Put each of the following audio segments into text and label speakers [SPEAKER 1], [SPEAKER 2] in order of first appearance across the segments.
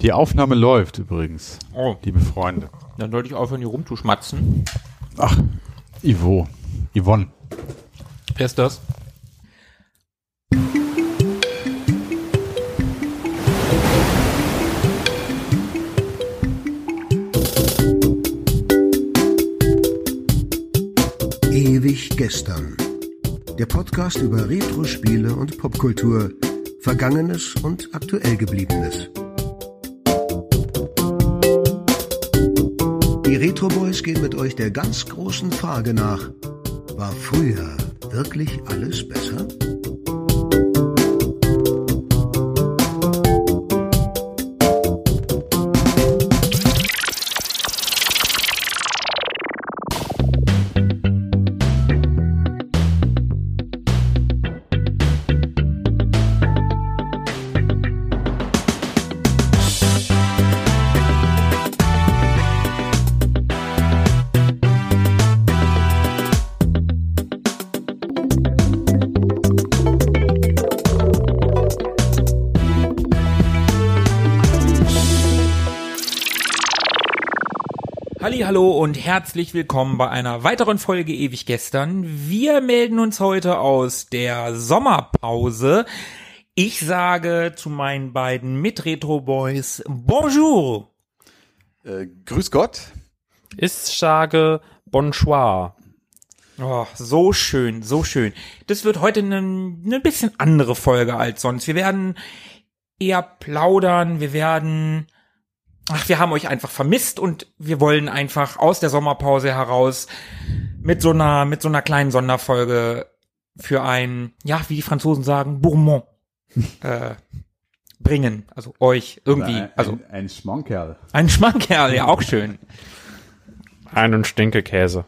[SPEAKER 1] Die Aufnahme läuft übrigens,
[SPEAKER 2] Oh,
[SPEAKER 1] liebe Freunde.
[SPEAKER 2] dann sollte ich aufhören, hier rumzuschmatzen.
[SPEAKER 1] Ach, Ivo, Yvonne.
[SPEAKER 2] Wer ist das?
[SPEAKER 3] Ewig gestern. Der Podcast über Retro-Spiele und Popkultur, Vergangenes und aktuell gebliebenes. Die Retro Boys gehen mit euch der ganz großen Frage nach: War früher wirklich alles besser?
[SPEAKER 2] Herzlich willkommen bei einer weiteren Folge Ewig gestern. Wir melden uns heute aus der Sommerpause. Ich sage zu meinen beiden Mitretro Boys Bonjour.
[SPEAKER 1] Äh, grüß Gott.
[SPEAKER 4] Ich sage Bonsoir.
[SPEAKER 2] Oh, so schön, so schön. Das wird heute eine ne bisschen andere Folge als sonst. Wir werden eher plaudern, wir werden ach, wir haben euch einfach vermisst und wir wollen einfach aus der Sommerpause heraus mit so einer, mit so einer kleinen Sonderfolge für ein, ja, wie die Franzosen sagen, Bourmont, äh, bringen. Also euch irgendwie,
[SPEAKER 1] Ein,
[SPEAKER 2] also
[SPEAKER 1] ein, ein Schmonkerl.
[SPEAKER 2] ein Schmankerl, ja, auch schön.
[SPEAKER 4] Einen Stinkekäse.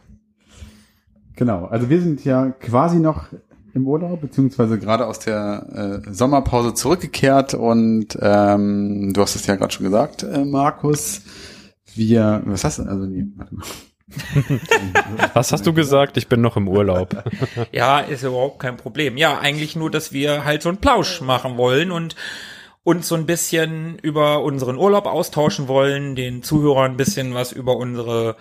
[SPEAKER 1] Genau, also wir sind ja quasi noch im Urlaub, beziehungsweise gerade aus der äh, Sommerpause zurückgekehrt und ähm, du hast es ja gerade schon gesagt, äh, Markus. Wir, was hast du, also nee, warte mal.
[SPEAKER 4] Was hast du gesagt? Ich bin noch im Urlaub.
[SPEAKER 2] Ja, ist überhaupt kein Problem. Ja, eigentlich nur, dass wir halt so einen Plausch machen wollen und uns so ein bisschen über unseren Urlaub austauschen wollen, den Zuhörern ein bisschen was über unsere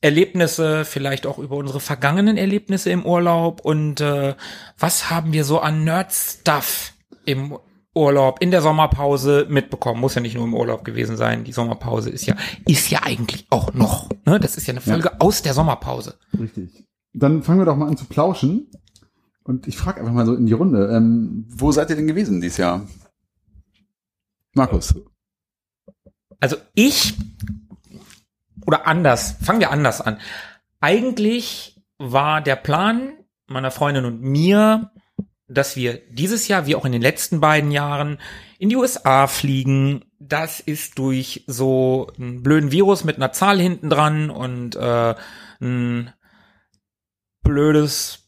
[SPEAKER 2] Erlebnisse, vielleicht auch über unsere vergangenen Erlebnisse im Urlaub und äh, was haben wir so an Nerd-Stuff im Urlaub, in der Sommerpause mitbekommen. Muss ja nicht nur im Urlaub gewesen sein. Die Sommerpause ist ja, ist ja eigentlich auch noch. Ne? Das ist ja eine Folge aus der Sommerpause.
[SPEAKER 1] Richtig. Dann fangen wir doch mal an zu plauschen. Und ich frage einfach mal so in die Runde, ähm, wo seid ihr denn gewesen dieses Jahr? Markus.
[SPEAKER 2] Also ich oder anders, fangen wir anders an. Eigentlich war der Plan meiner Freundin und mir, dass wir dieses Jahr, wie auch in den letzten beiden Jahren, in die USA fliegen. Das ist durch so einen blöden Virus mit einer Zahl hinten dran und äh, ein blödes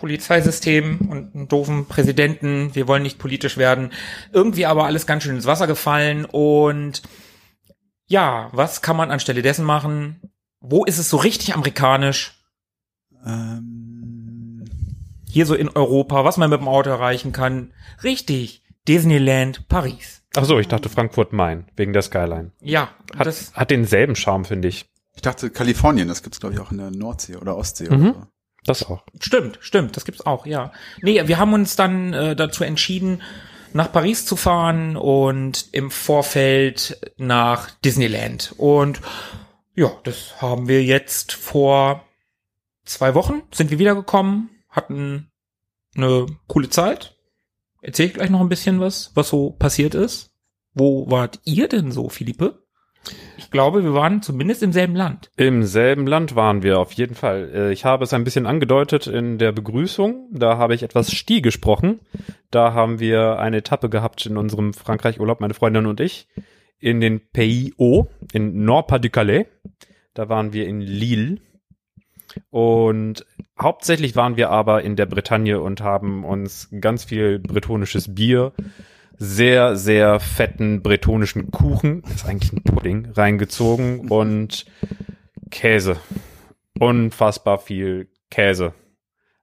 [SPEAKER 2] Polizeisystem und einen doofen Präsidenten. Wir wollen nicht politisch werden. Irgendwie aber alles ganz schön ins Wasser gefallen und ja, was kann man anstelle dessen machen? Wo ist es so richtig amerikanisch?
[SPEAKER 1] Ähm,
[SPEAKER 2] Hier so in Europa, was man mit dem Auto erreichen kann. Richtig. Disneyland Paris.
[SPEAKER 4] Ach so, ich dachte Frankfurt Main wegen der Skyline.
[SPEAKER 2] Ja,
[SPEAKER 4] Hat,
[SPEAKER 2] das,
[SPEAKER 4] hat denselben Charme, finde ich.
[SPEAKER 1] ich dachte Kalifornien, das gibt's glaube ich auch in der Nordsee oder Ostsee
[SPEAKER 4] Mhm.
[SPEAKER 1] oder so.
[SPEAKER 4] Das auch.
[SPEAKER 2] stimmt, stimmt, das gibt's auch, ja. Nee, wir haben uns dann äh, dazu entschieden, nach Paris zu fahren und im Vorfeld nach Disneyland. Und ja, das haben wir jetzt vor zwei Wochen sind wir wiedergekommen, hatten eine coole Zeit. Erzähl ich gleich noch ein bisschen was, was so passiert ist. Wo wart ihr denn so, Philippe? Ich glaube, wir waren zumindest im selben Land.
[SPEAKER 4] Im selben Land waren wir auf jeden Fall. Äh, Ich habe es ein bisschen angedeutet in der Begrüßung. Da habe ich etwas Sti gesprochen. Da haben wir eine Etappe gehabt in unserem Frankreich-Urlaub, meine Freundin und ich, in den Hauts, in Nord-Pas-de-Calais. Da waren wir in Lille. Und hauptsächlich waren wir aber in der Bretagne und haben uns ganz viel bretonisches Bier, sehr, sehr fetten bretonischen Kuchen, das ist eigentlich ein Pudding, reingezogen und Käse. Unfassbar viel Käse.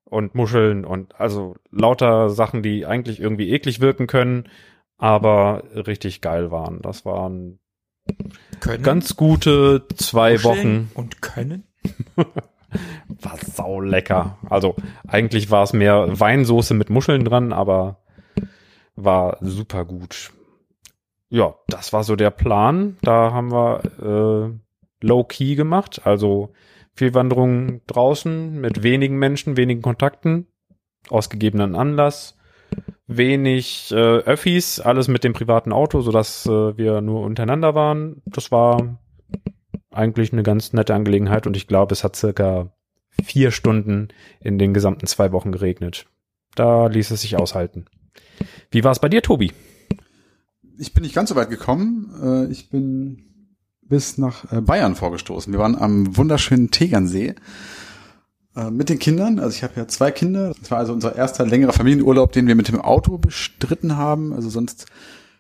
[SPEAKER 4] Und Muscheln und also lauter Sachen, die eigentlich irgendwie eklig wirken können, aber richtig geil waren. Das waren
[SPEAKER 2] Können.
[SPEAKER 4] ganz gute zwei
[SPEAKER 2] kuscheln
[SPEAKER 4] Wochen.
[SPEAKER 2] Und können.
[SPEAKER 4] War sau lecker. Also eigentlich war es mehr Weinsoße mit Muscheln dran, aber war super gut. Ja, das war so der Plan. Da haben wir äh, Low Key gemacht, also viel Wanderung draußen mit wenigen Menschen, wenigen Kontakten, ausgegebenen Anlass, wenig äh, Öffis, alles mit dem privaten Auto, sodass äh, wir nur untereinander waren. Das war eigentlich eine ganz nette Angelegenheit und ich glaube, es hat circa vier Stunden in den gesamten zwei Wochen geregnet. Da ließ es sich aushalten. Wie war es bei dir, Tobi?
[SPEAKER 1] Ich bin nicht ganz so weit gekommen. Äh, Ich bin bis nach äh, Bayern vorgestoßen. Wir waren am wunderschönen Tegernsee äh, mit den Kindern. Also ich habe ja zwei Kinder. Das war also unser erster längerer Familienurlaub, den wir mit dem Auto bestritten haben. Also sonst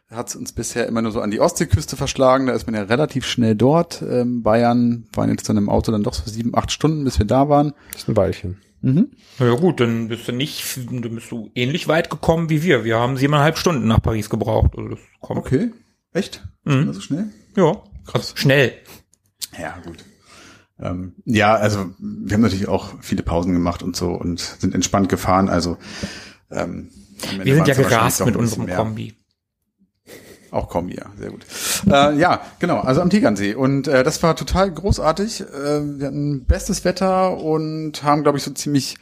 [SPEAKER 1] hat es uns bisher immer nur so an die Ostseeküste verschlagen. Da ist man ja relativ schnell dort. Ähm, Bayern waren jetzt dann im Auto dann doch so sieben, acht Stunden, bis wir da waren.
[SPEAKER 4] Das ist ein Weilchen.
[SPEAKER 1] Mhm.
[SPEAKER 2] Na ja gut, dann bist du nicht, dann bist du ähnlich weit gekommen wie wir. Wir haben siebeneinhalb Stunden nach Paris gebraucht. Also das kommt.
[SPEAKER 1] Okay. Echt?
[SPEAKER 2] Mhm.
[SPEAKER 1] So schnell?
[SPEAKER 2] Ja, krass. Schnell.
[SPEAKER 1] Ja, gut. Ähm, ja, also wir haben natürlich auch viele Pausen gemacht und so und sind entspannt gefahren. Also ähm,
[SPEAKER 2] Wir sind ja gerast mit unserem. Kombi.
[SPEAKER 1] Auch Kombi, ja, sehr gut. Äh, ja, genau, also am Tegernsee. Und äh, das war total großartig. Äh, wir hatten bestes Wetter und haben, glaube ich, so ziemlich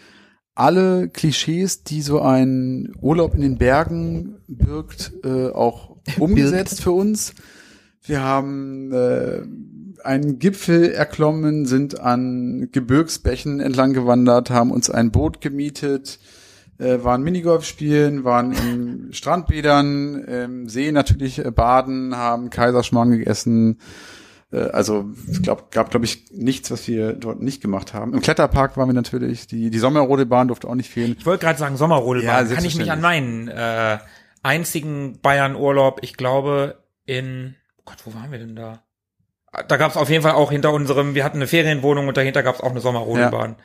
[SPEAKER 1] alle Klischees, die so ein Urlaub in den Bergen birgt, äh, auch umgesetzt für uns. Wir haben äh, einen Gipfel erklommen, sind an Gebirgsbächen entlang gewandert, haben uns ein Boot gemietet, äh, waren Minigolf spielen, waren im Strandbädern, im See natürlich äh, baden, haben Kaiserschmarrn gegessen. Äh, also ich glaube, gab glaube ich nichts, was wir dort nicht gemacht haben. Im Kletterpark waren wir natürlich. Die die Sommerrodebahn durfte auch nicht fehlen.
[SPEAKER 2] Ich wollte gerade sagen, Sommerrodelbahn.
[SPEAKER 1] Ja,
[SPEAKER 2] Kann ich mich an meinen äh, einzigen Bayern-Urlaub, ich glaube, in oh Gott, wo waren wir denn da? Da gab es auf jeden Fall auch hinter unserem, wir hatten eine Ferienwohnung und dahinter gab es auch eine Sommerrodelbahn.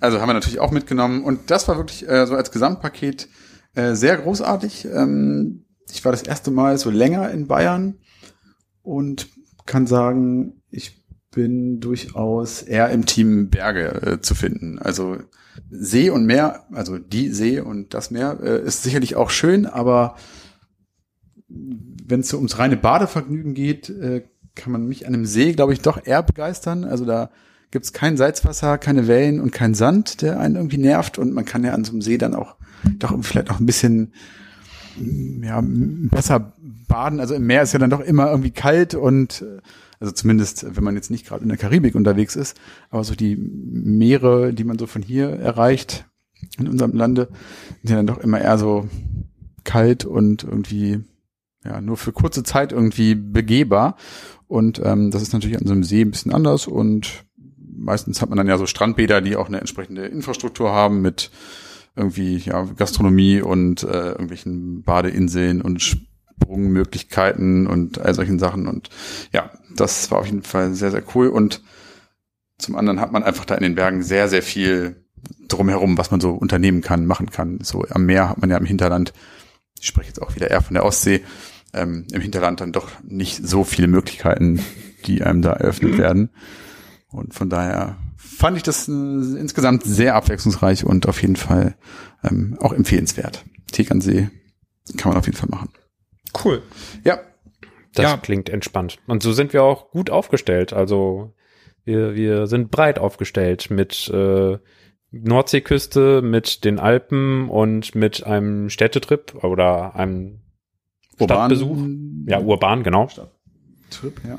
[SPEAKER 1] Also haben wir natürlich auch mitgenommen. Und das war wirklich äh, so als Gesamtpaket äh, sehr großartig. Ähm, ich war das erste Mal so länger in Bayern und kann sagen, ich bin durchaus eher im Team Berge äh, zu finden. Also See und Meer, also die See und das Meer äh, ist sicherlich auch schön, aber wenn es so ums reine Badevergnügen geht, äh, kann man mich an einem See, glaube ich, doch eher begeistern. Also da gibt's kein Salzwasser, keine Wellen und kein Sand, der einen irgendwie nervt. Und man kann ja an so einem See dann auch doch vielleicht auch ein bisschen mm, ja, m- besser baden. Also im Meer ist ja dann doch immer irgendwie kalt und äh, also zumindest, wenn man jetzt nicht gerade in der Karibik unterwegs ist, aber so die Meere, die man so von hier erreicht in unserem Lande, sind ja dann doch immer eher so kalt und irgendwie ja nur für kurze Zeit irgendwie begehbar. Und ähm, das ist natürlich an so einem See ein bisschen anders und meistens hat man dann ja so Strandbäder, die auch eine entsprechende Infrastruktur haben mit irgendwie ja Gastronomie und äh, irgendwelchen Badeinseln und Sprungmöglichkeiten und all solchen Sachen und ja, das war auf jeden Fall sehr sehr cool und zum anderen hat man einfach da in den Bergen sehr sehr viel drumherum, was man so unternehmen kann, machen kann. So am Meer hat man ja im Hinterland, ich spreche jetzt auch wieder eher von der Ostsee, ähm, im Hinterland dann doch nicht so viele Möglichkeiten, die einem da eröffnet werden. Und von daher fand ich das äh, insgesamt sehr abwechslungsreich und auf jeden Fall ähm, auch empfehlenswert. Tegernsee kann man auf jeden Fall machen.
[SPEAKER 2] Cool.
[SPEAKER 1] Ja,
[SPEAKER 4] Das
[SPEAKER 2] Ja.
[SPEAKER 4] klingt entspannt. Und so sind wir auch gut aufgestellt. Also wir, wir sind breit aufgestellt mit äh, Nordseeküste, mit den Alpen und mit einem Städtetrip oder einem Stadtbesuch. Ja, urban, genau.
[SPEAKER 1] Trip, ja.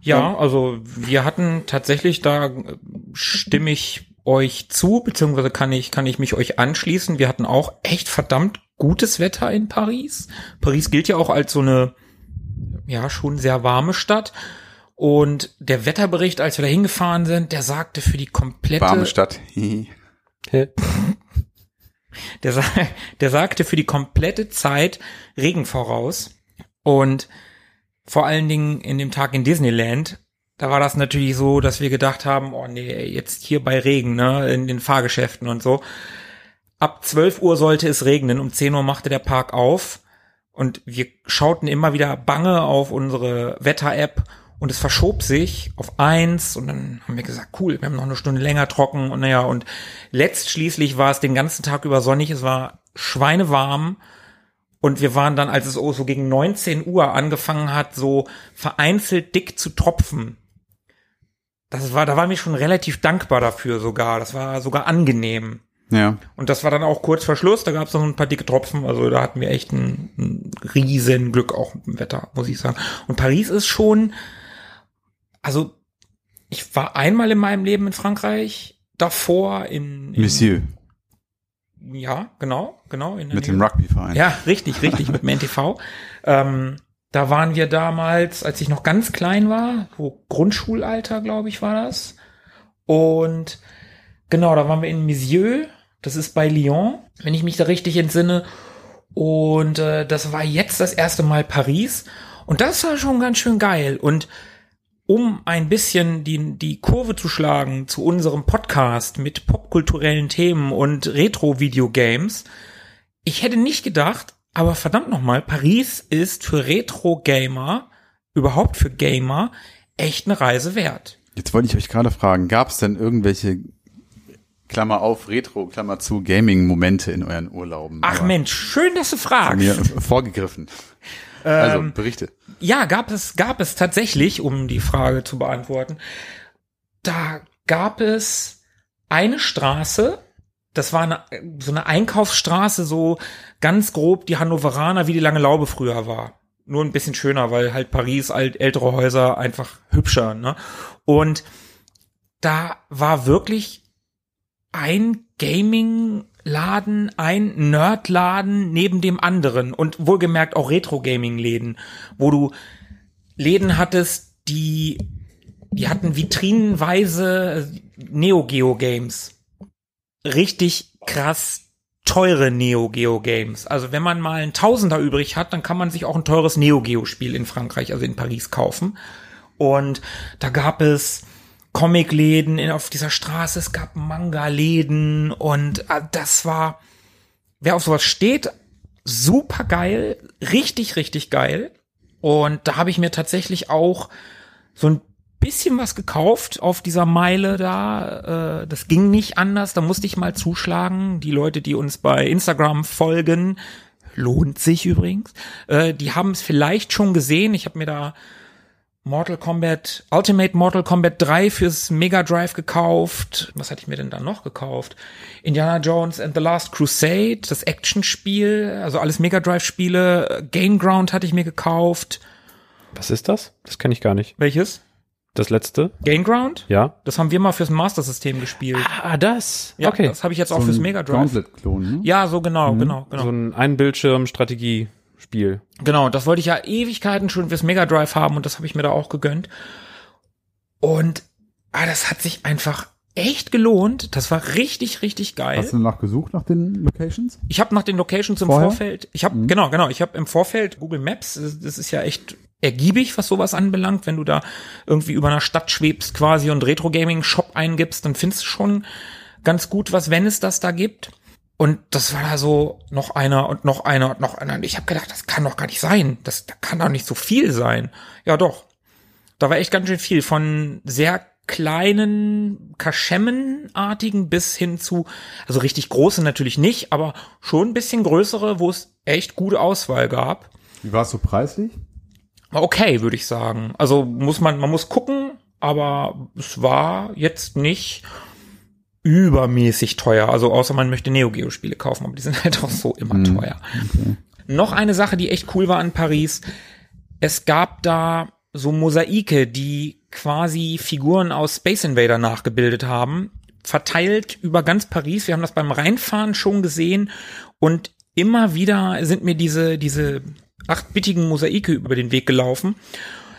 [SPEAKER 2] Ja, also wir hatten tatsächlich, da äh, stimme ich euch zu, beziehungsweise kann ich, kann ich mich euch anschließen. Wir hatten auch echt verdammt gutes Wetter in Paris. Paris gilt ja auch als so eine, ja, schon sehr warme Stadt. Und der Wetterbericht, als wir da hingefahren sind, der sagte für die komplette,
[SPEAKER 1] Warme Stadt.
[SPEAKER 2] der, der sagte für die komplette Zeit Regen voraus. Und vor allen Dingen in dem Tag in Disneyland, da war das natürlich so, dass wir gedacht haben, oh nee, jetzt hier bei Regen, ne, in den Fahrgeschäften und so. Ab 12 Uhr sollte es regnen, um 10 Uhr machte der Park auf. Und wir schauten immer wieder bange auf unsere Wetter-App und es verschob sich auf eins und dann haben wir gesagt, cool, wir haben noch eine Stunde länger trocken und naja, und letztschließlich war es den ganzen Tag über sonnig, es war schweinewarm und wir waren dann, als es so gegen 19 Uhr angefangen hat, so vereinzelt dick zu tropfen. Das war, da waren wir schon relativ dankbar dafür sogar. Das war sogar angenehm.
[SPEAKER 1] Ja.
[SPEAKER 2] Und das war dann auch kurz vor Schluss, da gab es noch ein paar dicke Tropfen, also da hatten wir echt ein, ein riesen Glück auch mit dem Wetter, muss ich sagen. Und Paris ist schon, also ich war einmal in meinem Leben in Frankreich, davor in, in
[SPEAKER 1] Monsieur,
[SPEAKER 2] ja, genau, genau.
[SPEAKER 1] Mit
[SPEAKER 2] Nähe.
[SPEAKER 1] dem Rugbyverein.
[SPEAKER 2] Ja, richtig, richtig, mit dem NTV. Ähm, da waren wir damals, als ich noch ganz klein war, so Grundschulalter, glaube ich, war das. Und genau, da waren wir in Misieux, das ist bei Lyon, wenn ich mich da richtig entsinne. Und äh, das war jetzt das erste Mal Paris. Und das war schon ganz schön geil. Und um ein bisschen die, die Kurve zu schlagen zu unserem Podcast mit popkulturellen Themen und Retro-Videogames, ich hätte nicht gedacht, aber verdammt nochmal, Paris ist für Retro-Gamer, überhaupt für Gamer, echt eine Reise wert.
[SPEAKER 1] Jetzt wollte ich euch gerade fragen, gab es denn irgendwelche Klammer auf, Retro, Klammer zu, Gaming-Momente in euren Urlauben?
[SPEAKER 2] Ach
[SPEAKER 1] Aber
[SPEAKER 2] Mensch, schön, dass du fragst.
[SPEAKER 1] Mir vorgegriffen. also,
[SPEAKER 2] Ähm,
[SPEAKER 1] Berichte.
[SPEAKER 2] Ja, gab es, gab es tatsächlich, um die Frage zu beantworten. Da gab es eine Straße, das war eine, so eine Einkaufsstraße, so ganz grob die Hannoveraner, wie die Lange Laube früher war. Nur ein bisschen schöner, weil halt Paris, alt, ältere Häuser einfach hübscher, ne? Und da war wirklich ein Gaming-Laden, ein Nerd-Laden neben dem anderen und wohlgemerkt auch Retro-Gaming-Läden, wo du Läden hattest, die, die hatten vitrinenweise Neo Geo Games. Richtig krass teure Neo Geo Games. Also wenn man mal einen Tausender übrig hat, dann kann man sich auch ein teures Neo Geo Spiel in Frankreich, also in Paris kaufen. Und da gab es Comicläden in- auf dieser Straße, es gab Manga-Läden und äh, das war, wer auf sowas steht, super geil, richtig, richtig geil. Und da habe ich mir tatsächlich auch so ein bisschen was gekauft auf dieser Meile da. Äh, das ging nicht anders, da musste ich mal zuschlagen. Die Leute, die uns bei Instagram folgen, lohnt sich übrigens, äh, die haben es vielleicht schon gesehen. Ich habe mir da Mortal Kombat, Ultimate Mortal Kombat 3 fürs Mega Drive gekauft. Was hatte ich mir denn dann noch gekauft? Indiana Jones and the Last Crusade, das Actionspiel, also alles Mega Drive Spiele. Game Ground hatte ich mir gekauft.
[SPEAKER 4] Was ist das? Das kenne ich gar nicht.
[SPEAKER 2] Welches?
[SPEAKER 4] Das letzte?
[SPEAKER 2] Game Ground?
[SPEAKER 4] Ja.
[SPEAKER 2] Das haben wir mal fürs Master System gespielt.
[SPEAKER 4] Ah, das.
[SPEAKER 2] Ja,
[SPEAKER 4] okay.
[SPEAKER 2] das habe ich jetzt auch fürs Mega Drive.
[SPEAKER 1] Gauntlet-Klon, ne?
[SPEAKER 2] Ja, so genau, genau, genau.
[SPEAKER 4] So ein Einbildschirm-Strategie-Spiel.
[SPEAKER 2] Genau, das wollte ich ja Ewigkeiten schon fürs Mega Drive haben und das habe ich mir da auch gegönnt. Und ah, das hat sich einfach echt gelohnt. Das war richtig, richtig geil.
[SPEAKER 1] Hast du danach gesucht nach den Locations?
[SPEAKER 2] Ich habe nach den Locations im
[SPEAKER 1] Vorher?
[SPEAKER 2] Vorfeld, ich habe genau, genau, ich habe im Vorfeld Google Maps, das das ist ja echt ergiebig, was sowas anbelangt, wenn du da irgendwie über einer Stadt schwebst quasi und Retro Gaming Shop eingibst, dann findest du schon ganz gut, was wenn es das da gibt. Und das war da so noch einer und noch einer und noch einer. Und ich habe gedacht, das kann doch gar nicht sein. Das, da kann doch nicht so viel sein. Ja, doch. Da war echt ganz schön viel. Von sehr kleinen Kaschemmenartigen bis hin zu, also richtig große natürlich nicht, aber schon ein bisschen größere, wo es echt gute Auswahl gab.
[SPEAKER 1] Wie war es so preislich?
[SPEAKER 2] War okay, würde ich sagen. Also muss man, man muss gucken, aber es war jetzt nicht übermäßig teuer. Also außer man möchte Neo Geo Spiele kaufen, aber die sind halt auch so immer teuer. Noch eine Sache, die echt cool war an Paris. Es gab da so Mosaike, die quasi Figuren aus Space Invader nachgebildet haben, verteilt über ganz Paris. Wir haben das beim Reinfahren schon gesehen und immer wieder sind mir diese, diese achtbittigen Mosaike über den Weg gelaufen.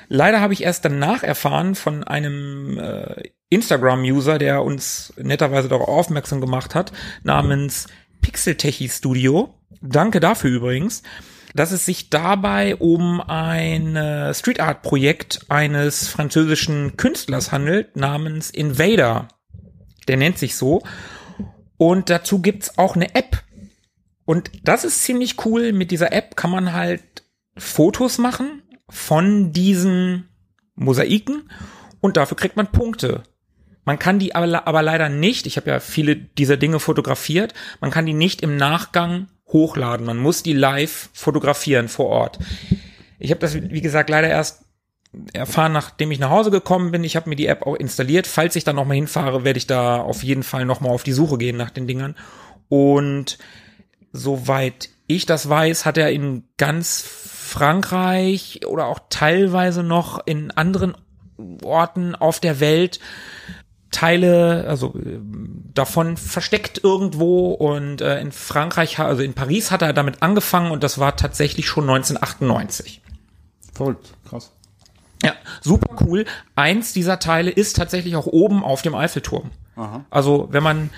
[SPEAKER 2] Leider habe ich erst danach erfahren von einem äh, Instagram-User, der uns netterweise darauf aufmerksam gemacht hat, namens Pixeltechi Studio. Danke dafür übrigens, dass es sich dabei um ein äh, Street Art Projekt eines französischen Künstlers handelt, namens Invader. Der nennt sich so. Und dazu gibt's auch eine App. Und das ist ziemlich cool. Mit dieser App kann man halt Fotos machen von diesen Mosaiken und dafür kriegt man Punkte. Man kann die aber, aber leider nicht, ich habe ja viele dieser Dinge fotografiert, man kann die nicht im Nachgang hochladen. Man muss die live fotografieren vor Ort. Ich habe das, wie gesagt, leider erst erfahren, nachdem ich nach Hause gekommen bin. Ich habe mir die App auch installiert. Falls ich dann nochmal hinfahre, werde ich da auf jeden Fall nochmal auf die Suche gehen nach den Dingern. Und soweit ich das weiß, hat er in ganz Frankreich oder auch teilweise noch in anderen Orten auf der Welt Teile, also äh, davon versteckt irgendwo und äh, in Frankreich, also in Paris hat er damit angefangen und das war tatsächlich schon 1998.
[SPEAKER 1] Verrückt, krass.
[SPEAKER 2] Ja, super cool. Eins dieser Teile ist tatsächlich auch oben auf dem Eiffelturm.
[SPEAKER 1] Aha.
[SPEAKER 2] Also wenn man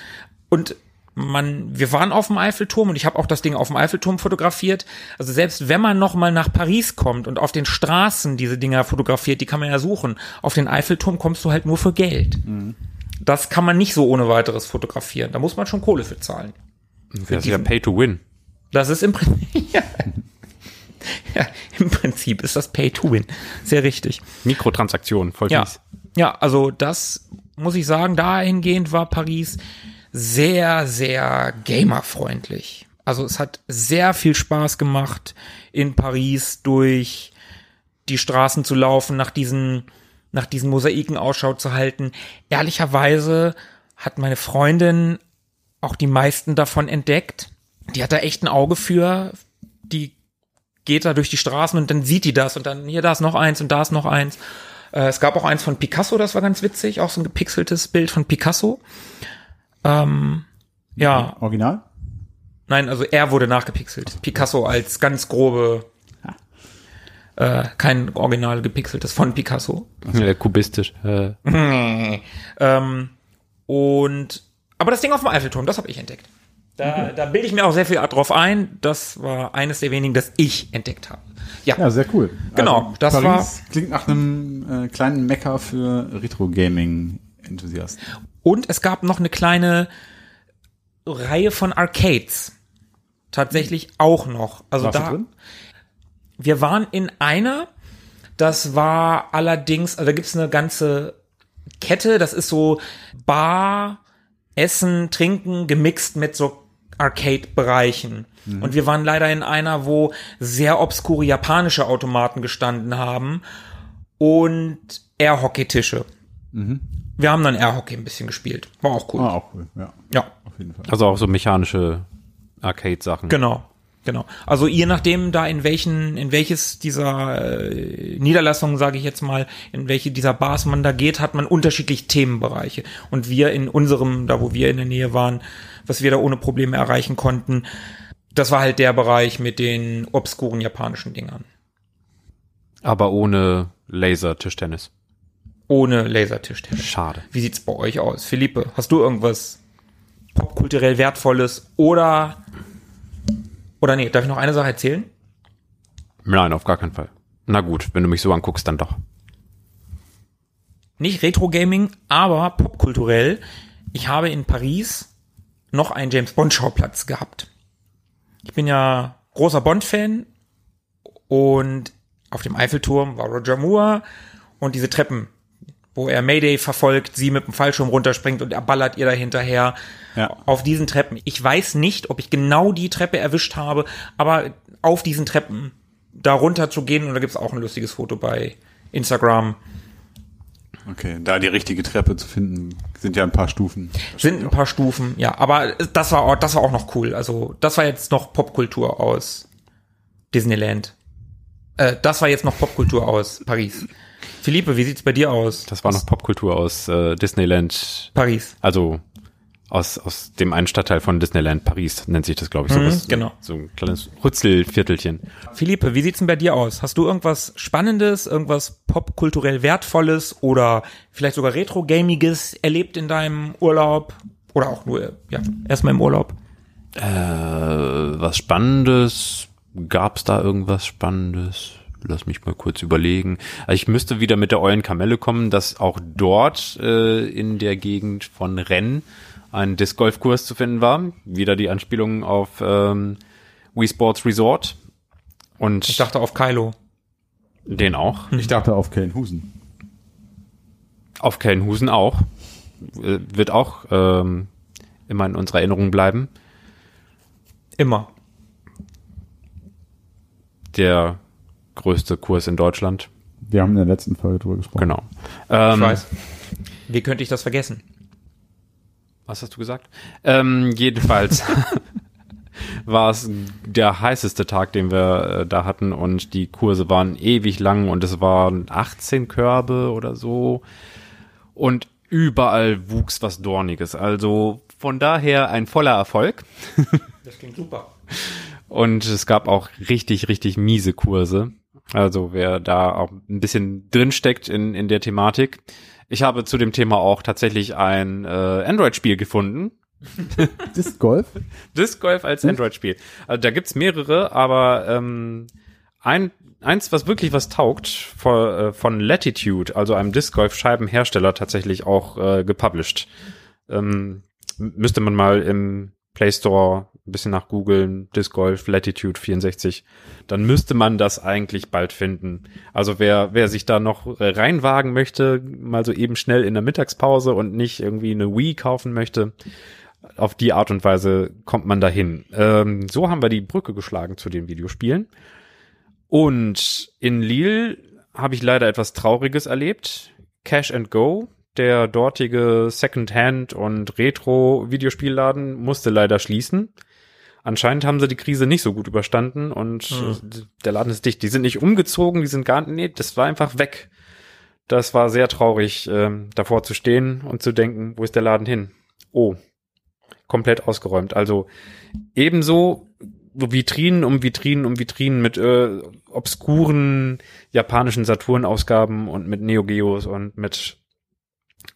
[SPEAKER 2] und man, wir waren auf dem Eiffelturm und ich habe auch das Ding auf dem Eiffelturm fotografiert. Also selbst wenn man noch mal nach Paris kommt und auf den Straßen diese Dinger fotografiert, die kann man ja suchen. Auf den Eiffelturm kommst du halt nur für Geld. Das kann man nicht so ohne weiteres fotografieren. Da muss man schon Kohle für zahlen.
[SPEAKER 4] Das ist ja Pay to Win.
[SPEAKER 2] Das ist im Prinzip, ja. ja, im Prinzip ist das Pay to Win. Sehr richtig.
[SPEAKER 4] Mikrotransaktionen, voll
[SPEAKER 2] Ja,
[SPEAKER 4] fies.
[SPEAKER 2] ja, also das muss ich sagen, dahingehend war Paris sehr, sehr gamerfreundlich. Also es hat sehr viel Spaß gemacht, in Paris durch die Straßen zu laufen, nach diesen, nach diesen Mosaiken Ausschau zu halten. Ehrlicherweise hat meine Freundin auch die meisten davon entdeckt. Die hat da echt ein Auge für. Die geht da durch die Straßen und dann sieht die das und dann hier, da ist noch eins und da ist noch eins. Äh, es gab auch eins von Picasso, das war ganz witzig, auch so ein gepixeltes Bild von Picasso. Ähm, ja,
[SPEAKER 1] Original?
[SPEAKER 2] nein, also er wurde nachgepixelt. Picasso als ganz grobe, äh, kein original gepixeltes von Picasso.
[SPEAKER 4] Ja, kubistisch. Äh,
[SPEAKER 2] Ähm, und aber das Ding auf dem Eiffelturm, das habe ich entdeckt. Da, da bilde ich mir auch sehr viel drauf ein. Das war eines der wenigen, das ich entdeckt habe. Ja,
[SPEAKER 1] Ja, sehr cool.
[SPEAKER 2] Genau, das
[SPEAKER 1] Paris klingt nach einem äh, kleinen Mecker für Retro-Gaming-Enthusiasten.
[SPEAKER 2] Und es gab noch eine kleine Reihe von Arcades. Tatsächlich auch noch. Also
[SPEAKER 1] Warst du
[SPEAKER 2] da,
[SPEAKER 1] drin?
[SPEAKER 2] wir waren in einer, das war allerdings, also da gibt's eine ganze Kette, das ist so Bar, Essen, Trinken gemixt mit so Arcade-Bereichen. Und wir waren leider in einer, wo sehr obskure japanische Automaten gestanden haben und Airhockey-Tische. Wir haben dann Airhockey ein bisschen gespielt. War auch cool.
[SPEAKER 1] Ah, auch cool, ja.
[SPEAKER 2] Ja,
[SPEAKER 1] Auf jeden Fall.
[SPEAKER 4] also auch so mechanische Arcade-Sachen.
[SPEAKER 2] genau. Genau. Also je nachdem da in welchen, in welches dieser äh, Niederlassungen, sage ich jetzt mal, in welche dieser Bars man da geht, hat man unterschiedlich Themenbereiche. Und wir in unserem, da wo wir in der Nähe waren, was wir da ohne Probleme erreichen konnten, das war halt der Bereich mit den obskuren japanischen Dingern.
[SPEAKER 4] Aber ohne Laser-Tischtennis.
[SPEAKER 2] Ohne Lasertischtennis.
[SPEAKER 4] Schade.
[SPEAKER 2] Wie sieht's bei euch aus? Philippe, hast du irgendwas popkulturell Wertvolles oder oder nee, darf ich noch eine Sache erzählen?
[SPEAKER 4] Nein, auf gar keinen Fall. Na gut, wenn du mich so anguckst, dann doch.
[SPEAKER 2] Nicht Retro-Gaming, aber popkulturell. Ich habe in Paris noch einen James Bond-Schauplatz gehabt. Ich bin ja großer Bond-Fan und auf dem Eiffelturm war Roger Moore und diese Treppen, wo er Mayday verfolgt, sie mit dem Fallschirm runterspringt und er ballert ihr da hinterher
[SPEAKER 1] Ja.
[SPEAKER 2] auf diesen Treppen. Ich weiß nicht, ob ich genau die Treppe erwischt habe, aber auf diesen Treppen da runter zu gehen, und da gibt's auch ein lustiges Foto bei Instagram,
[SPEAKER 1] Okay, da die richtige Treppe zu finden, sind ja ein paar Stufen.
[SPEAKER 2] Sind ein paar Stufen, ja, aber das war auch, das war auch noch cool. Also, das war jetzt noch Popkultur aus Disneyland. Äh, das war jetzt noch Popkultur aus Paris. Philippe, wie sieht's bei dir aus?
[SPEAKER 4] Das war noch Popkultur aus äh, Disneyland.
[SPEAKER 2] Paris.
[SPEAKER 4] Also aus, aus dem einen Stadtteil von Disneyland, Paris nennt sich das, glaube ich. So,
[SPEAKER 2] Mhm, genau.
[SPEAKER 4] so ein kleines Rützelviertelchen.
[SPEAKER 2] Philippe, wie sieht's denn bei dir aus? Hast du irgendwas Spannendes, irgendwas popkulturell Wertvolles oder vielleicht sogar Retro-Gamiges erlebt in deinem Urlaub? Oder auch nur, ja, erstmal im Urlaub?
[SPEAKER 4] Äh, was Spannendes? Gab's da irgendwas Spannendes? Lass mich mal kurz überlegen. Also ich müsste wieder mit der Eulenkamelle kommen, dass auch dort äh, in der Gegend von Rennes ein Disc Golf Kurs zu finden war. Wieder die Anspielung auf ähm, Wii Sports Resort. Und
[SPEAKER 2] Ich dachte auf Kylo.
[SPEAKER 4] den auch.
[SPEAKER 1] Ich dachte auf Kellenhusen.
[SPEAKER 4] Auf Kellenhusen auch. Äh, Wird auch ähm, immer in unserer Erinnerung bleiben.
[SPEAKER 2] Immer.
[SPEAKER 4] Der größte Kurs in Deutschland.
[SPEAKER 1] Wir haben in der letzten Folge drüber gesprochen.
[SPEAKER 4] Genau. Ähm,
[SPEAKER 2] Ich weiß. Wie könnte ich das vergessen?
[SPEAKER 4] Was hast du gesagt? Ähm, jedenfalls war es der heißeste Tag, den wir äh, da hatten und die Kurse waren ewig lang und es waren 18 Körbe oder so und überall wuchs was Dorniges. Also von daher ein voller Erfolg
[SPEAKER 2] Das klingt super.
[SPEAKER 4] und es gab auch richtig, richtig miese Kurse. Also wer da auch ein bisschen drinsteckt in, in der Thematik. Ich habe zu dem Thema auch tatsächlich ein äh, Android-Spiel gefunden,
[SPEAKER 1] Disc Golf?
[SPEAKER 4] Disc Golf als Android-Spiel. Also da gibt's mehrere, aber ähm, ein, eins, was wirklich was taugt, von, äh, von Latitude, also einem Disc Golf Scheibenhersteller, tatsächlich auch äh, gepublished. Ähm, müsste man mal im Play Store ein bisschen nach googeln, Disc Golf Latitude 64, dann müsste man das eigentlich bald finden. Also wer, wer sich da noch äh, reinwagen möchte, mal so eben schnell in der Mittagspause und nicht irgendwie eine Wii kaufen möchte, auf die Art und Weise kommt man dahin. Ähm, so haben wir die Brücke geschlagen zu den Videospielen. Und in Lille habe ich leider etwas Trauriges erlebt. Cash and Go, der dortige Secondhand- und Retro-Videospielladen, musste leider schließen. Anscheinend haben sie die Krise nicht so gut überstanden und
[SPEAKER 2] Hm.
[SPEAKER 4] äh, der Laden ist dicht. Die sind nicht umgezogen, die sind gar nee, das war einfach weg. Das war sehr traurig, ähm, davor zu stehen und zu denken, wo ist der Laden hin? Oh, komplett ausgeräumt. Also ebenso Vitrinen um Vitrinen um Vitrinen mit äh, obskuren japanischen Saturn-Ausgaben und mit Neo Geos und mit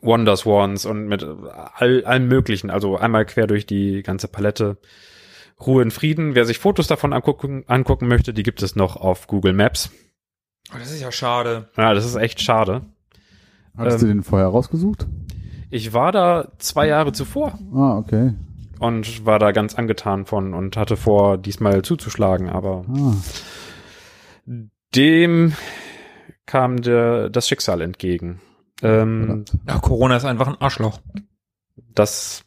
[SPEAKER 4] Wonder Swans und mit all, allem möglichen. Also einmal quer durch die ganze Palette. Ruhe in Frieden. Wer sich Fotos davon angucken, angucken möchte, die gibt es noch auf Google Maps.
[SPEAKER 2] Oh, das ist ja schade.
[SPEAKER 4] Ja, das ist echt schade.
[SPEAKER 1] Hattest
[SPEAKER 4] Ähm,
[SPEAKER 1] du den vorher rausgesucht?
[SPEAKER 4] Ich war da zwei Jahre zuvor
[SPEAKER 1] Ah, okay.
[SPEAKER 4] und war da ganz angetan von und hatte vor, diesmal zuzuschlagen, aber
[SPEAKER 1] Ah.
[SPEAKER 4] dem kam der, das Schicksal entgegen. Ähm.
[SPEAKER 2] Ja, Corona ist einfach ein Arschloch.
[SPEAKER 4] das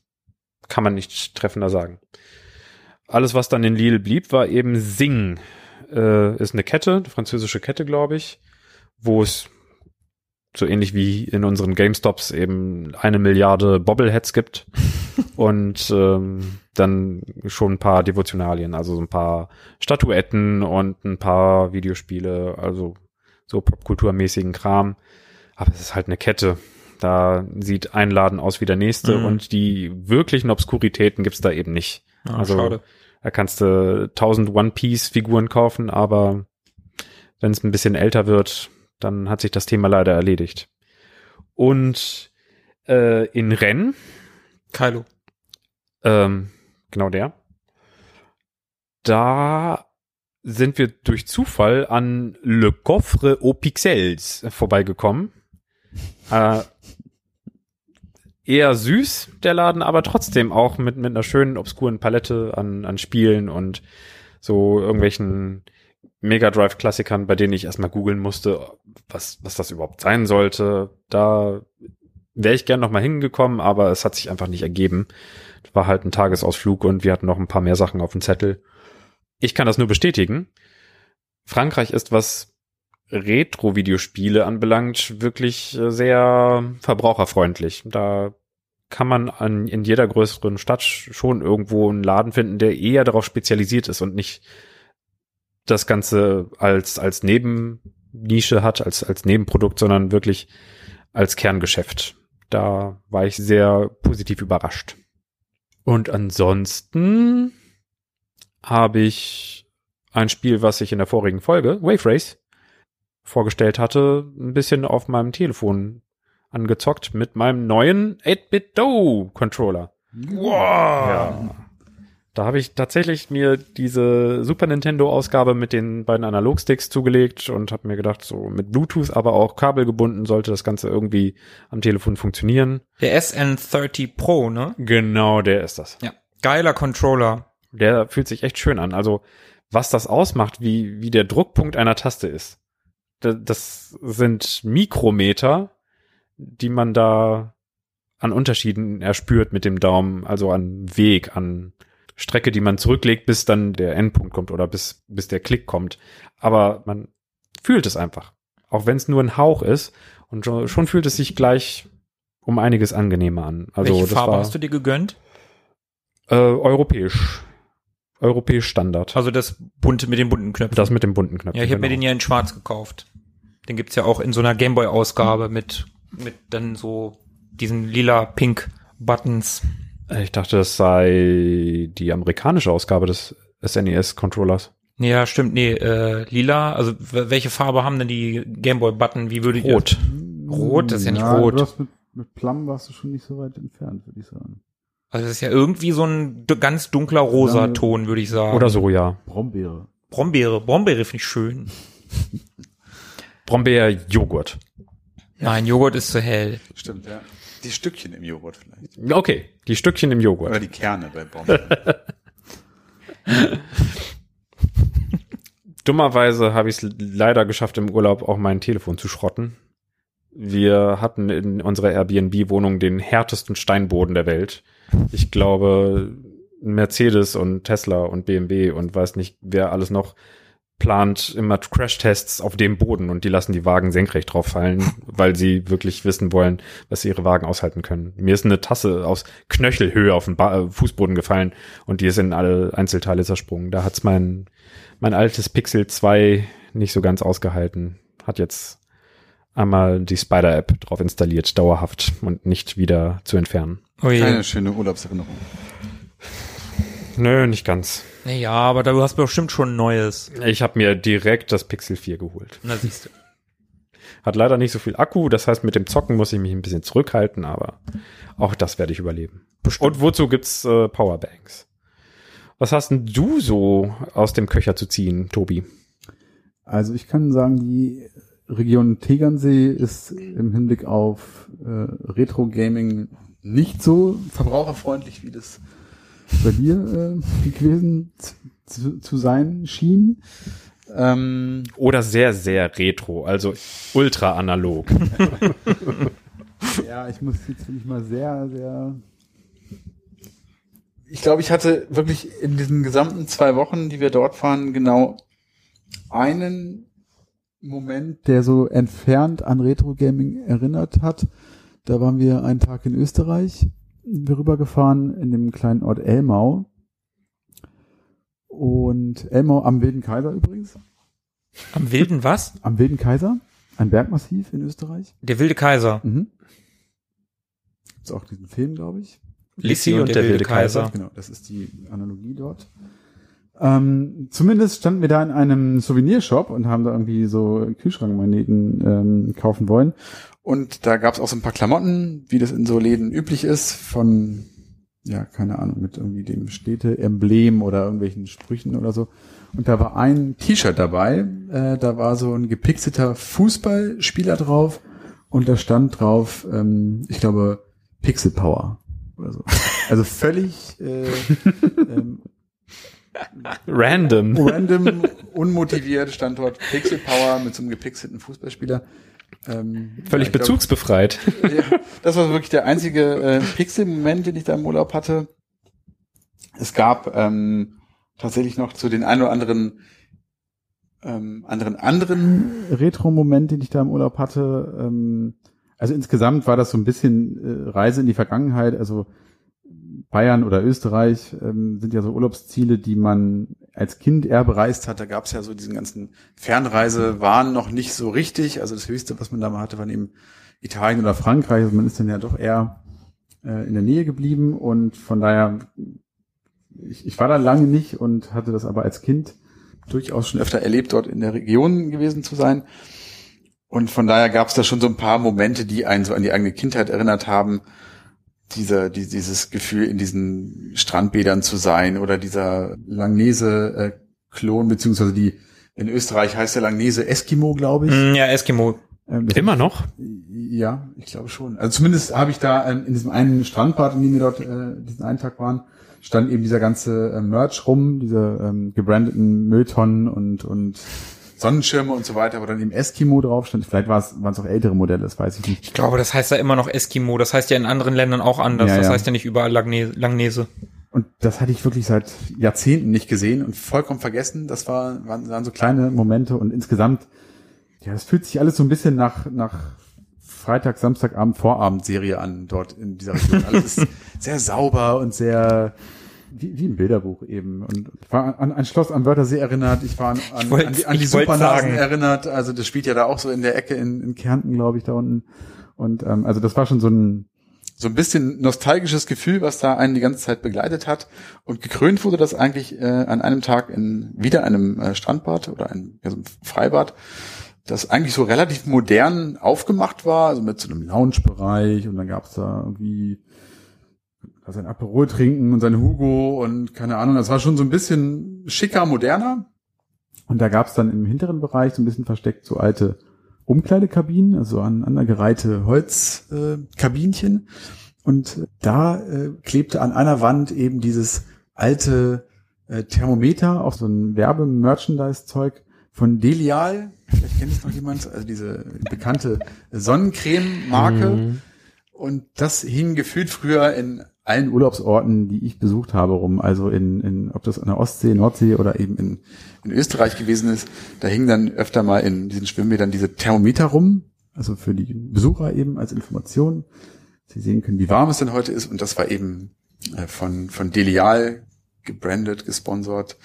[SPEAKER 4] kann man nicht treffender sagen. Alles, was dann in Lille blieb, war eben Sing. Äh, ist eine Kette, eine französische Kette, glaube ich, wo es so ähnlich wie in unseren GameStops eben eine Milliarde Bobbleheads gibt und ähm, dann schon ein paar Devotionalien, also so ein paar Statuetten und ein paar Videospiele, also so popkulturmäßigen Kram. Aber es ist halt eine Kette. Da sieht ein Laden aus wie der nächste
[SPEAKER 2] Mhm.
[SPEAKER 4] und die wirklichen Obskuritäten gibt's da eben nicht.
[SPEAKER 2] Ja,
[SPEAKER 4] Also-
[SPEAKER 2] schade.
[SPEAKER 4] Da kannst du 1000 One-Piece-Figuren kaufen, aber wenn es ein bisschen älter wird, dann hat sich das Thema leider erledigt. Und äh, in Rennes,
[SPEAKER 2] Kylo.
[SPEAKER 4] ähm, genau der, da sind wir durch Zufall an Le Coffre aux Pixels vorbeigekommen. Äh, eher süß, der Laden, aber trotzdem auch mit, mit einer schönen, obskuren Palette an, an Spielen und so irgendwelchen Mega Drive-Klassikern, bei denen ich erstmal googeln musste, was, was das überhaupt sein sollte. Da wäre ich gern noch mal hingekommen, aber es hat sich einfach nicht ergeben. War halt ein Tagesausflug und wir hatten noch ein paar mehr Sachen auf dem Zettel. Ich kann das nur bestätigen. Frankreich ist, was Retro-Videospiele anbelangt, wirklich äh, sehr verbraucherfreundlich. Da kann man an, in jeder größeren Stadt schon irgendwo einen Laden finden, der eher darauf spezialisiert ist und nicht das Ganze als, als Nebennische hat, als, als Nebenprodukt, sondern wirklich als Kerngeschäft. Da war ich sehr positiv überrascht. Und ansonsten habe ich ein Spiel, was ich in der vorigen Folge, Wave Race, vorgestellt hatte, ein bisschen auf meinem Telefon angezockt mit meinem neuen 8-Bit-Do-Controller.
[SPEAKER 2] Wow.
[SPEAKER 4] Ja. Da habe ich tatsächlich mir diese Super Nintendo-Ausgabe mit den beiden Analogsticks zugelegt und habe mir gedacht, so mit Bluetooth, aber auch kabelgebunden sollte das Ganze irgendwie am Telefon funktionieren.
[SPEAKER 2] Der SN30 Pro, ne?
[SPEAKER 4] Genau, der ist das.
[SPEAKER 2] Ja. Geiler Controller.
[SPEAKER 4] Der fühlt sich echt schön an. Also was das ausmacht, wie, wie der Druckpunkt einer Taste ist. Da- Das sind Mikrometer, die man da an Unterschieden erspürt mit dem Daumen, also an Weg, an Strecke, die man zurücklegt, bis dann der Endpunkt kommt oder bis, bis der Klick kommt. Aber man fühlt es einfach. Auch wenn es nur ein Hauch ist. Und schon, schon fühlt es sich gleich um einiges angenehmer an. Also
[SPEAKER 2] Welche Farbe
[SPEAKER 4] war
[SPEAKER 2] hast du dir gegönnt?
[SPEAKER 4] äh, europäisch. Europäisch Standard.
[SPEAKER 2] Also das bunte mit den bunten Knöpfen.
[SPEAKER 4] Das mit dem bunten Knöpfen.
[SPEAKER 2] ja, ich habe mir
[SPEAKER 4] genau.
[SPEAKER 2] den ja in schwarz gekauft. Den gibt's ja auch in so einer Gameboy-Ausgabe mit, mit dann so diesen lila Pink Buttons.
[SPEAKER 4] Ich dachte, das sei die amerikanische Ausgabe des SNES-Controllers.
[SPEAKER 2] Ja, stimmt, nee, äh, lila, also welche Farbe haben denn die Gameboy-Button? Wie würdet ihr?
[SPEAKER 4] Rot.
[SPEAKER 2] Rot, das ist ja nicht
[SPEAKER 1] Ja,
[SPEAKER 2] rot.
[SPEAKER 1] Du hast mit, mit Plum warst du schon nicht so weit entfernt, würde ich sagen.
[SPEAKER 2] Also das ist ja irgendwie so ein ganz dunkler rosa Ton, würde ich sagen.
[SPEAKER 4] Oder so, ja.
[SPEAKER 1] Brombeere.
[SPEAKER 2] Brombeere. Brombeere finde ich schön.
[SPEAKER 4] Brombeer-Joghurt.
[SPEAKER 2] Nein, Joghurt ist zu hell.
[SPEAKER 1] Stimmt, ja. Die Stückchen im Joghurt vielleicht.
[SPEAKER 4] Okay, die Stückchen im Joghurt.
[SPEAKER 1] Oder die Kerne bei Brombeeren.
[SPEAKER 4] Dummerweise habe ich es leider geschafft, im Urlaub auch mein Telefon zu schrotten. Wir hatten in unserer Airbnb-Wohnung den härtesten Steinboden der Welt. Ich glaube, Mercedes und Tesla und BMW und weiß nicht, wer alles noch plant immer Crashtests auf dem Boden und die lassen die Wagen senkrecht drauf fallen, weil sie wirklich wissen wollen, was ihre Wagen aushalten können. Mir ist eine Tasse aus Knöchelhöhe auf den ba äh, Fußboden gefallen und die ist in alle Einzelteile zersprungen. Da hat's mein, mein altes Pixel 2 nicht so ganz ausgehalten. Hat jetzt einmal die Spider-App drauf installiert, dauerhaft und nicht wieder zu entfernen.
[SPEAKER 2] Oh je.
[SPEAKER 1] Keine schöne Urlaubserinnerung.
[SPEAKER 4] Nö, nicht ganz.
[SPEAKER 2] Ja, aber du hast bestimmt schon ein neues.
[SPEAKER 4] Ich habe mir direkt das Pixel 4 geholt.
[SPEAKER 2] Na siehst du.
[SPEAKER 4] Hat leider nicht so viel Akku, das heißt, mit dem Zocken muss ich mich ein bisschen zurückhalten, aber auch das werde ich überleben. Und wozu gibt's äh, Powerbanks? Was hast denn du so aus dem Köcher zu ziehen, Tobi?
[SPEAKER 1] Also ich kann sagen, die Region Tegernsee ist im Hinblick auf äh, Retro-Gaming nicht so verbraucherfreundlich, wie das bei dir äh, gewesen zu, zu sein schien. Ähm,
[SPEAKER 4] Oder sehr, sehr retro, also ultra analog.
[SPEAKER 1] ja, ich muss jetzt wirklich mal sehr, sehr. Ich glaube, ich hatte wirklich in diesen gesamten zwei Wochen, die wir dort waren, genau einen Moment, der so entfernt an Retro-Gaming erinnert hat. Da waren wir einen Tag in Österreich, rübergefahren in dem kleinen Ort Elmau. Und Elmau am Wilden Kaiser übrigens.
[SPEAKER 2] Am wilden was?
[SPEAKER 1] Am Wilden Kaiser, ein Bergmassiv in Österreich.
[SPEAKER 2] Der wilde Kaiser.
[SPEAKER 1] Mhm. Gibt's auch diesen Film, glaube ich.
[SPEAKER 2] Lissi und der, wilde Kaiser.
[SPEAKER 1] Genau, das ist die Analogie dort. Ähm, zumindest standen wir da in einem Souvenirshop und haben da irgendwie so Kühlschrankmagneten ähm, kaufen wollen. Und da gab's auch so ein paar Klamotten, wie das in so Läden üblich ist, von, ja, keine Ahnung, mit irgendwie dem Städte-Emblem oder irgendwelchen Sprüchen oder so. Und da war ein T-Shirt dabei, äh, da war so ein gepixelter Fußballspieler drauf und da stand drauf, ähm, ich glaube, Pixel Power oder so. Also völlig äh, ähm,
[SPEAKER 4] Random.
[SPEAKER 1] random, unmotiviert stand dort Pixel Power mit so einem gepixelten Fußballspieler. Ähm,
[SPEAKER 4] Völlig
[SPEAKER 1] ja, ich glaub,
[SPEAKER 4] bezugsbefreit.
[SPEAKER 1] ja, das war wirklich der einzige äh, Pixel-Moment, den ich da im Urlaub hatte. Es gab ähm, tatsächlich noch zu den ein oder anderen ähm, anderen anderen Retro-Moment, den ich da im Urlaub hatte. Ähm, also insgesamt war das so ein bisschen äh, Reise in die Vergangenheit. Also Bayern oder Österreich ähm, sind ja so Urlaubsziele, die man als Kind eher bereist hat. Da gab es ja so diesen ganzen Fernreise waren noch nicht so richtig. Also das Höchste, was man da mal hatte, waren eben Italien oder Frankreich. Also man ist dann ja doch eher äh, in der Nähe geblieben und von daher, ich, ich war da lange nicht und hatte das aber als Kind durchaus schon öfter erlebt, dort in der Region gewesen zu sein. Und von daher gab es da schon so ein paar Momente, die einen so an die eigene Kindheit erinnert haben. Dieser, die, dieses Gefühl, in diesen Strandbädern zu sein oder dieser Langnese-Klon, beziehungsweise die, in Österreich heißt der Langnese Eskimo, glaube ich.
[SPEAKER 2] Mm, Ja, Eskimo.
[SPEAKER 1] Ähm,
[SPEAKER 4] Immer noch?
[SPEAKER 1] Ja, ich glaube schon. Also zumindest habe ich da ähm, in diesem einen Strandbad, in dem wir dort äh, diesen einen Tag waren, stand eben dieser ganze äh, Merch rum, diese ähm, gebrandeten Mülltonnen und, und Sonnenschirme und so weiter, wo dann eben Eskimo drauf stand. Vielleicht waren es auch ältere Modelle, das weiß ich nicht.
[SPEAKER 2] Ich glaube, das heißt ja immer noch Eskimo. Das heißt ja in anderen Ländern auch anders.
[SPEAKER 1] Ja,
[SPEAKER 2] das
[SPEAKER 1] ja.
[SPEAKER 2] heißt ja nicht überall Langne Langnese.
[SPEAKER 1] Und das hatte ich wirklich seit Jahrzehnten nicht gesehen und vollkommen vergessen. Das war, waren, waren so kleine Momente und insgesamt, ja, es fühlt sich alles so ein bisschen nach, nach Freitag, Samstagabend, Vorabendserie an, dort in dieser Region. Alles ist sehr sauber und sehr, wie, wie ein Bilderbuch eben. Und ich war an ein Schloss am Wörthersee erinnert, ich war an, an,
[SPEAKER 2] wollt-
[SPEAKER 1] an die, an die Supernasen erinnert. Also das spielt ja da auch so in der Ecke in, in Kärnten, glaube ich, da unten. Und ähm, also das war schon so ein so ein bisschen nostalgisches Gefühl, was da einen die ganze Zeit begleitet hat. Und gekrönt wurde das eigentlich äh, an einem Tag in wieder einem äh, Strandbad oder einem, ja, so einem Freibad, das eigentlich so relativ modern aufgemacht war, also mit so einem Lounge-Bereich und dann gab's da irgendwie sein Aperol trinken und sein Hugo und keine Ahnung, das war schon so ein bisschen schicker, moderner. Und da gab's dann im hinteren Bereich so ein bisschen versteckt so alte Umkleidekabinen, also aneinandergereihte Holzkabinchen. Äh, und da äh, klebte an einer Wand eben dieses alte äh, Thermometer, auch so ein Werbe-Merchandise-Zeug von Delial. Vielleicht kennt es noch jemand, also diese bekannte Sonnencreme-Marke.
[SPEAKER 4] Mhm.
[SPEAKER 1] Und das hing gefühlt früher in allen Urlaubsorten, die ich besucht habe, rum. Also in, in ob das an der Ostsee, Nordsee oder eben in, in Österreich gewesen ist. Da hingen dann öfter mal in diesen Schwimmbädern diese Thermometer rum. Also für die Besucher eben als Information. Sie sehen können, wie warm es denn heute ist. Und das war eben äh, von, von Delial gebrandet, gesponsert.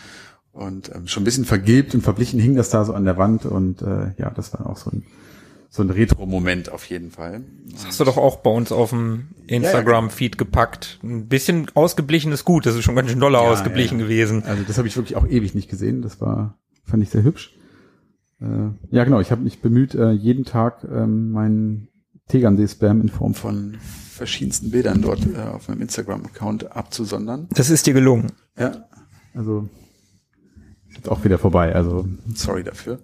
[SPEAKER 1] Und ähm, schon ein bisschen vergilbt und verblichen hing das da so an der Wand. Und äh, ja, das war auch so ein, so ein Retro-Moment auf jeden Fall.
[SPEAKER 2] Das hast du doch auch bei uns auf dem Instagram-Feed gepackt. Ein bisschen ausgeblichen ist gut. Das ist schon ganz schön doller
[SPEAKER 1] Ja,
[SPEAKER 2] ausgeblichen
[SPEAKER 1] ja, ja.
[SPEAKER 2] gewesen.
[SPEAKER 1] Also das habe ich wirklich auch ewig nicht gesehen. Das war, fand ich sehr hübsch. Äh, ja, genau. Ich habe mich bemüht, äh, jeden Tag ähm, meinen Tegernsee-Spam in Form von verschiedensten Bildern dort äh, auf meinem Instagram-Account abzusondern.
[SPEAKER 2] Das ist dir gelungen.
[SPEAKER 1] Ja, also ist jetzt auch wieder vorbei. Also sorry dafür.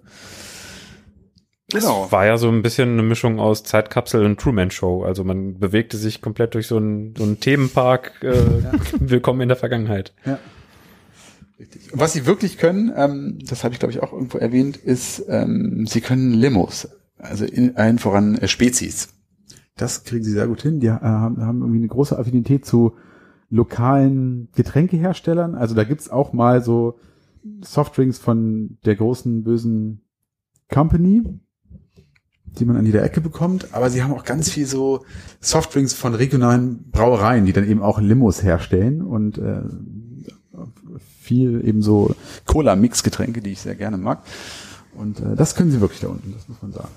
[SPEAKER 1] Genau.
[SPEAKER 4] War ja so ein bisschen eine Mischung aus Zeitkapsel und Truman Show. Also man bewegte sich komplett durch so einen, so einen Themenpark. Äh, Willkommen in der Vergangenheit.
[SPEAKER 1] Ja. Richtig. Und was sie wirklich können, ähm, das habe ich glaube ich auch irgendwo erwähnt, ist, ähm, sie können Limos, also in, allen voran äh, Spezies. Das kriegen sie sehr gut hin. Die äh, haben, haben irgendwie eine große Affinität zu lokalen Getränkeherstellern. Also da gibt's auch mal so Softdrinks von der großen bösen Company, die man an jeder Ecke bekommt. Aber sie haben auch ganz viel so Softdrinks von regionalen Brauereien, die dann eben auch Limos herstellen und äh, viel eben so Cola-Mix-Getränke, die ich sehr gerne mag. Und äh, das können sie wirklich da unten, das muss man sagen.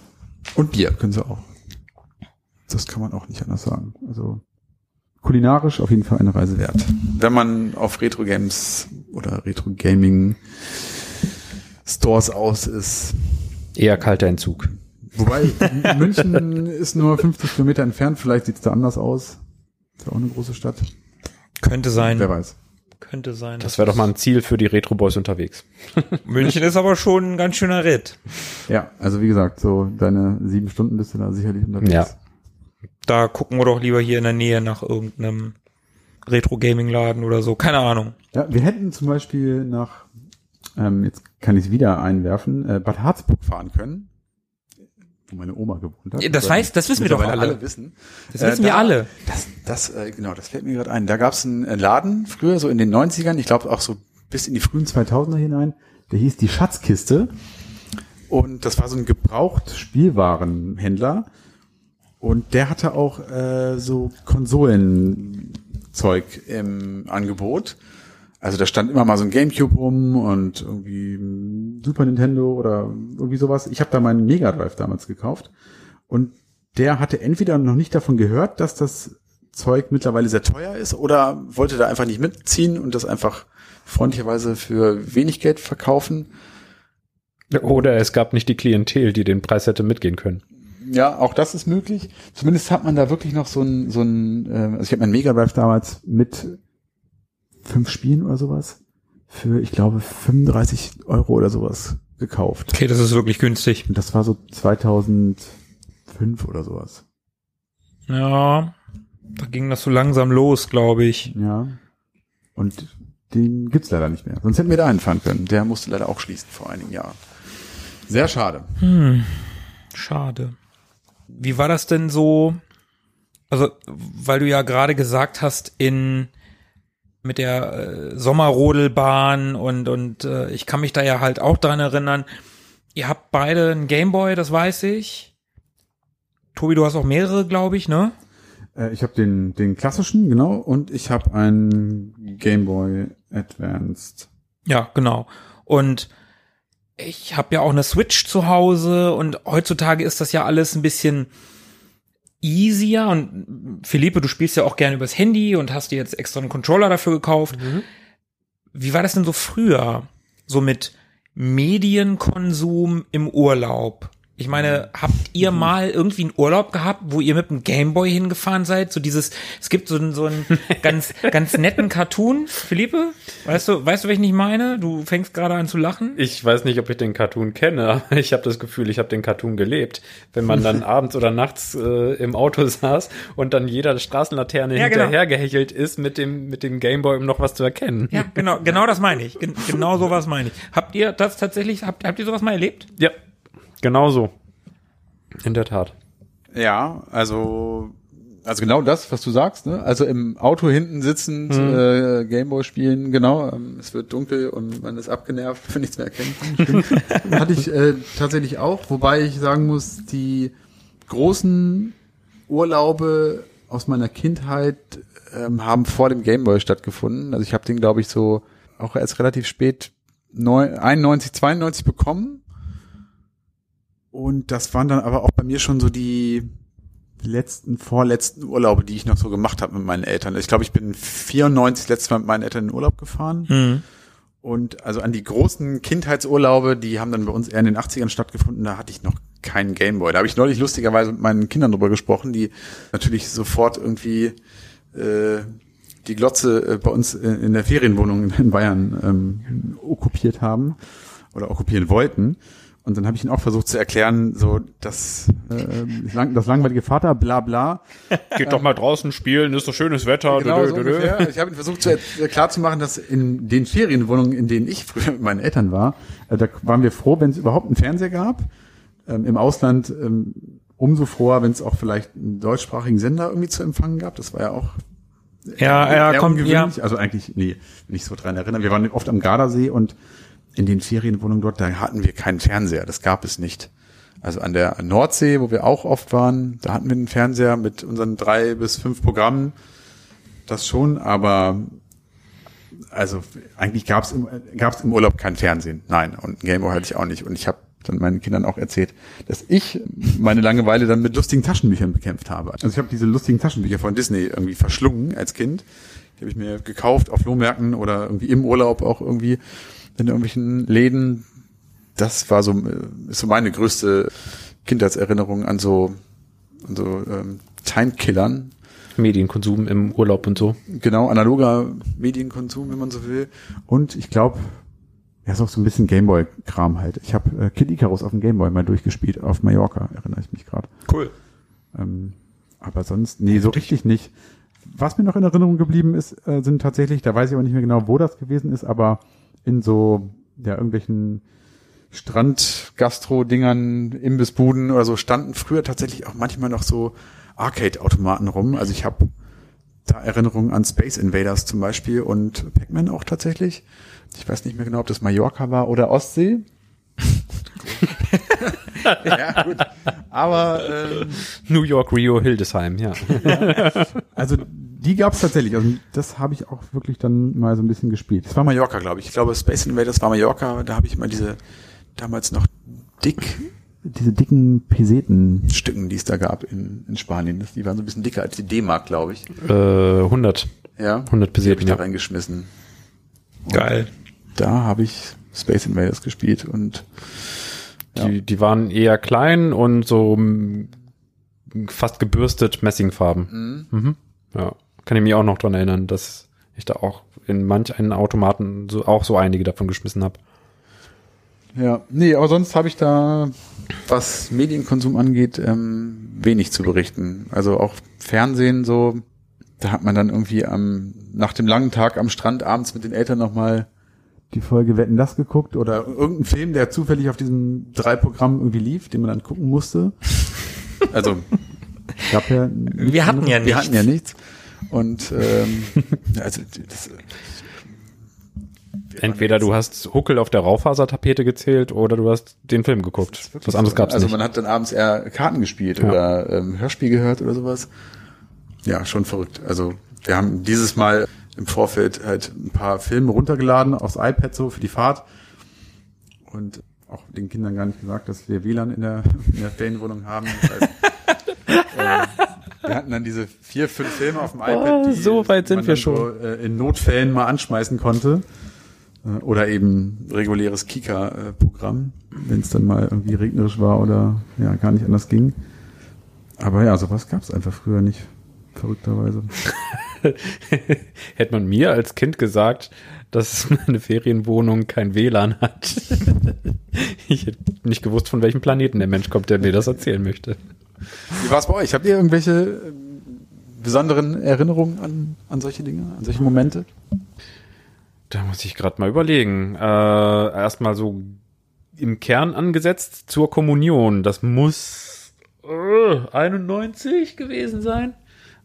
[SPEAKER 1] Und Bier können sie auch. Das kann man auch nicht anders sagen. Also kulinarisch auf jeden Fall eine Reise wert. Wenn man auf Retro-Games oder Retro-Gaming Stores aus ist.
[SPEAKER 4] Eher kalter Entzug.
[SPEAKER 1] Wobei München ist nur 50 Kilometer entfernt, vielleicht sieht's da anders aus. Ist ja auch eine große Stadt.
[SPEAKER 2] Könnte sein.
[SPEAKER 1] Wer weiß.
[SPEAKER 2] Könnte sein.
[SPEAKER 4] Das wäre doch mal ein Ziel für die Retro Boys unterwegs.
[SPEAKER 2] München ist aber schon ein ganz schöner Ritt.
[SPEAKER 1] Ja, also wie gesagt, so deine sieben Stunden bist du da sicherlich unterwegs.
[SPEAKER 4] Ja.
[SPEAKER 2] Da gucken wir doch lieber hier in der Nähe nach irgendeinem Retro-Gaming-Laden oder so. Keine Ahnung.
[SPEAKER 1] Ja, wir hätten zum Beispiel nach, ähm, jetzt kann ich es wieder einwerfen, äh, Bad Harzburg fahren können, wo meine Oma gewohnt hat.
[SPEAKER 2] Das weiß- das wissen wir doch
[SPEAKER 1] Mittlerweile
[SPEAKER 2] alle.
[SPEAKER 1] wissen.
[SPEAKER 2] Das wissen wir
[SPEAKER 1] da-
[SPEAKER 2] alle.
[SPEAKER 1] Das, das, äh, genau, das fällt mir gerade ein. Da gab es einen äh, Laden früher, so in den 90ern, ich glaube auch so bis in die frühen 2000er hinein, der hieß die Schatzkiste. Und das war so ein gebraucht Spielwarenhändler. Und der hatte auch äh, so Konsolenzeug im Angebot. Also da stand immer mal so ein Gamecube rum und irgendwie Super Nintendo oder irgendwie sowas. Ich habe da meinen Mega Drive damals gekauft. Und der hatte entweder noch nicht davon gehört, dass das Zeug mittlerweile sehr teuer ist oder wollte da einfach nicht mitziehen und das einfach freundlicherweise für wenig Geld verkaufen.
[SPEAKER 4] Oder es gab nicht die Klientel, die den Preis hätte mitgehen können.
[SPEAKER 1] Ja, auch das ist möglich. Zumindest hat man da wirklich noch so ein, so ein, äh, also ich habe mein Mega Drive damals mit fünf Spielen oder sowas für, ich glaube, 35 Euro oder sowas gekauft.
[SPEAKER 2] Okay, das ist wirklich günstig.
[SPEAKER 1] Und das war so 2005 oder sowas.
[SPEAKER 2] Ja, da ging das so langsam los, glaube ich.
[SPEAKER 1] Ja. Und den gibt's leider nicht mehr. Sonst hätten wir da hinfahren können. Der musste leider auch schließen vor einigen Jahren. Sehr schade.
[SPEAKER 2] Hm, schade. Wie war das denn so? Also, weil du ja gerade gesagt hast, in mit der äh, Sommerrodelbahn und und äh, ich kann mich da ja halt auch dran erinnern. Ihr habt beide einen Gameboy, das weiß ich. Tobi, du hast auch mehrere, glaube ich, ne?
[SPEAKER 1] Äh, ich habe den, den klassischen, genau, und ich habe einen Game Boy Advanced.
[SPEAKER 2] Ja, genau. Und ich habe ja auch eine Switch zu Hause und heutzutage ist das ja alles ein bisschen easier und Philippe, du spielst ja auch gerne übers Handy und hast dir jetzt extra einen Controller dafür gekauft.
[SPEAKER 4] Mhm.
[SPEAKER 2] Wie war das denn so früher? So mit Medienkonsum im Urlaub? Ich meine, habt ihr mal irgendwie einen Urlaub gehabt, wo ihr mit dem Gameboy hingefahren seid? So dieses, es gibt so einen, so einen ganz, ganz netten Cartoon. Philippe, weißt du, weißt du, welchen ich meine? Du fängst gerade an zu lachen.
[SPEAKER 4] Ich weiß nicht, ob ich den Cartoon kenne, aber ich habe das Gefühl, ich habe den Cartoon gelebt. Wenn man dann abends oder nachts äh, im Auto saß und dann jeder Straßenlaterne
[SPEAKER 2] Ja, genau.
[SPEAKER 4] hinterhergehechelt ist mit dem, mit dem Gameboy, um noch was zu erkennen.
[SPEAKER 2] Ja, genau, genau das meine ich. Gen genau sowas meine ich. Habt ihr das tatsächlich, habt, habt ihr sowas mal erlebt?
[SPEAKER 4] Ja, genau so. In der Tat.
[SPEAKER 1] Ja, also also genau das, was du sagst, ne? Also im Auto hinten sitzend
[SPEAKER 2] Mhm.
[SPEAKER 1] äh, Gameboy spielen, genau. Ähm, es wird dunkel und man ist abgenervt, wenn nichts mehr erkennen kann. Stimmt. Hatte ich äh, tatsächlich auch, wobei ich sagen muss, die großen Urlaube aus meiner Kindheit ähm, haben vor dem Gameboy stattgefunden. Also ich habe den, glaube ich, so auch erst relativ spät neun- 91, 92 bekommen. Und das waren dann aber auch bei mir schon so die letzten, vorletzten Urlaube, die ich noch so gemacht habe mit meinen Eltern. Ich glaube, ich bin 94 letztes Mal mit meinen Eltern in den Urlaub gefahren.
[SPEAKER 2] Hm.
[SPEAKER 1] Und also an die großen Kindheitsurlaube, die haben dann bei uns eher in den 80ern stattgefunden, da hatte ich noch keinen Gameboy. Da habe ich neulich lustigerweise mit meinen Kindern drüber gesprochen, die natürlich sofort irgendwie äh, die Glotze äh, bei uns in, in der Ferienwohnung in Bayern ähm, okkupiert haben oder okkupieren wollten. Und dann habe ich ihnen auch versucht zu erklären, so dass äh, das lang- das langweilige Vater, bla bla.
[SPEAKER 4] Geht doch mal draußen spielen, ist doch schönes Wetter.
[SPEAKER 1] Genau,
[SPEAKER 4] dö,
[SPEAKER 1] so
[SPEAKER 4] dö, dö.
[SPEAKER 1] ungefähr. Ich habe ihnen versucht zu er- klar zu machen, dass in den Ferienwohnungen, in denen ich früher mit meinen Eltern war, äh, da waren wir froh, wenn es überhaupt einen Fernseher gab. Ähm, Im Ausland ähm, umso froher, wenn es auch vielleicht einen deutschsprachigen Sender irgendwie zu empfangen gab. Das war ja auch
[SPEAKER 2] Ja, ja,
[SPEAKER 1] eher
[SPEAKER 2] kommt, ja.
[SPEAKER 1] Also eigentlich, nee, nicht so dran erinnern. Wir waren oft am Gardasee und in den Ferienwohnungen dort, da hatten wir keinen Fernseher. Das gab es nicht. Also an der Nordsee, wo wir auch oft waren, da hatten wir einen Fernseher mit unseren drei bis fünf Programmen. Das schon, aber also eigentlich gab es im, gab's im Urlaub kein Fernsehen. Nein, und ein Gameboy hatte ich auch nicht. Und ich habe dann meinen Kindern auch erzählt, dass ich meine Langeweile dann mit lustigen Taschenbüchern bekämpft habe. Also ich habe diese lustigen Taschenbücher von Disney irgendwie verschlungen als Kind. Die habe ich mir gekauft auf Flohmärkten oder irgendwie im Urlaub auch irgendwie in irgendwelchen Läden. Das war so, äh, ist so meine größte Kindheitserinnerung an so, an so ähm, Timekillern.
[SPEAKER 4] Medienkonsum im Urlaub und so.
[SPEAKER 1] Genau, analoger Medienkonsum, wenn man so will. Und ich glaube, ja, ist auch so ein bisschen Gameboy-Kram halt. Ich habe äh, Kid Icarus auf dem Gameboy mal durchgespielt, auf Mallorca, erinnere ich mich gerade.
[SPEAKER 2] Cool.
[SPEAKER 1] Ähm, aber sonst, nee, so richtig nicht. Was mir noch in Erinnerung geblieben ist, äh, sind tatsächlich, da weiß ich aber nicht mehr genau, wo das gewesen ist, aber in so, ja, irgendwelchen Strand-Gastro-Dingern, Imbissbuden oder so standen früher tatsächlich auch manchmal noch so Arcade-Automaten rum. Also ich habe da Erinnerungen an Space Invaders zum Beispiel und Pac-Man auch tatsächlich. Ich weiß nicht mehr genau, ob das Mallorca war oder Ostsee. ja, gut. Aber ähm,
[SPEAKER 4] New York, Rio, Hildesheim, ja.
[SPEAKER 1] Also die gab es tatsächlich. Also das habe ich auch wirklich dann mal so ein bisschen gespielt. Das war Mallorca, glaube ich. Ich glaube, Space Invaders war Mallorca. Da habe ich immer diese damals noch dick, diese dicken Peseten-Stücken, die es da gab in, in Spanien. Das, die waren so ein bisschen dicker als die D-Mark, glaube ich.
[SPEAKER 4] äh, 100.
[SPEAKER 1] Ja.
[SPEAKER 4] 100
[SPEAKER 1] Die habe ich
[SPEAKER 4] Peseten,
[SPEAKER 1] da
[SPEAKER 4] ja.
[SPEAKER 1] reingeschmissen.
[SPEAKER 2] Geil.
[SPEAKER 1] Da habe ich Space Invaders gespielt und Ja.
[SPEAKER 4] Die, die waren eher klein und so mm, fast gebürstet Messingfarben.
[SPEAKER 1] Mhm.
[SPEAKER 4] Mhm. Ja, kann ich mich auch noch dran erinnern, dass ich da auch in manch einen Automaten so, auch so einige davon geschmissen habe.
[SPEAKER 1] Ja, nee, aber sonst habe ich da, was Medienkonsum angeht, ähm, wenig zu berichten. Also auch Fernsehen so, da hat man dann irgendwie am, nach dem langen Tag am Strand abends mit den Eltern nochmal die Folge Wetten das geguckt oder irgendein Film, der zufällig auf diesem drei Programm irgendwie lief, den man dann gucken musste. Also gab ja nichts
[SPEAKER 2] Wir hatten ja
[SPEAKER 1] anderes. Wir
[SPEAKER 2] nichts.
[SPEAKER 1] hatten ja nichts. Und ähm, also das,
[SPEAKER 4] Entweder du hast Huckel auf der Raufasertapete gezählt oder du hast den Film geguckt. Was anderes gab's
[SPEAKER 1] Also
[SPEAKER 4] nicht.
[SPEAKER 1] man hat dann abends eher Karten gespielt
[SPEAKER 4] Ja.
[SPEAKER 1] oder ähm, Hörspiel gehört oder sowas. Ja, schon verrückt. Also wir haben dieses Mal im Vorfeld halt ein paar Filme runtergeladen aufs iPad so für die Fahrt und auch den Kindern gar nicht gesagt, dass wir WLAN in der, in der Ferienwohnung haben. Das heißt, äh, wir hatten dann diese vier, fünf Filme auf dem iPad,
[SPEAKER 4] Oh, so weit sind
[SPEAKER 1] man
[SPEAKER 4] wir
[SPEAKER 1] dann So, äh, in Notfällen mal anschmeißen konnte. Äh, Oder eben reguläres Kika-Programm, wenn es dann mal irgendwie regnerisch war oder ja gar nicht anders ging. Aber ja, sowas gab es einfach früher nicht, verrückterweise.
[SPEAKER 4] Hätte man mir als Kind gesagt, dass meine Ferienwohnung kein WLAN hat. ich hätte nicht gewusst, von welchem Planeten der Mensch kommt, der mir das erzählen möchte.
[SPEAKER 1] Wie war es bei euch? Habt ihr irgendwelche ähm, besonderen Erinnerungen an, an solche Dinge, an solche Momente?
[SPEAKER 4] Da muss ich gerade mal überlegen. Äh, Erstmal so im Kern angesetzt zur Kommunion. Das muss äh, 91 gewesen sein.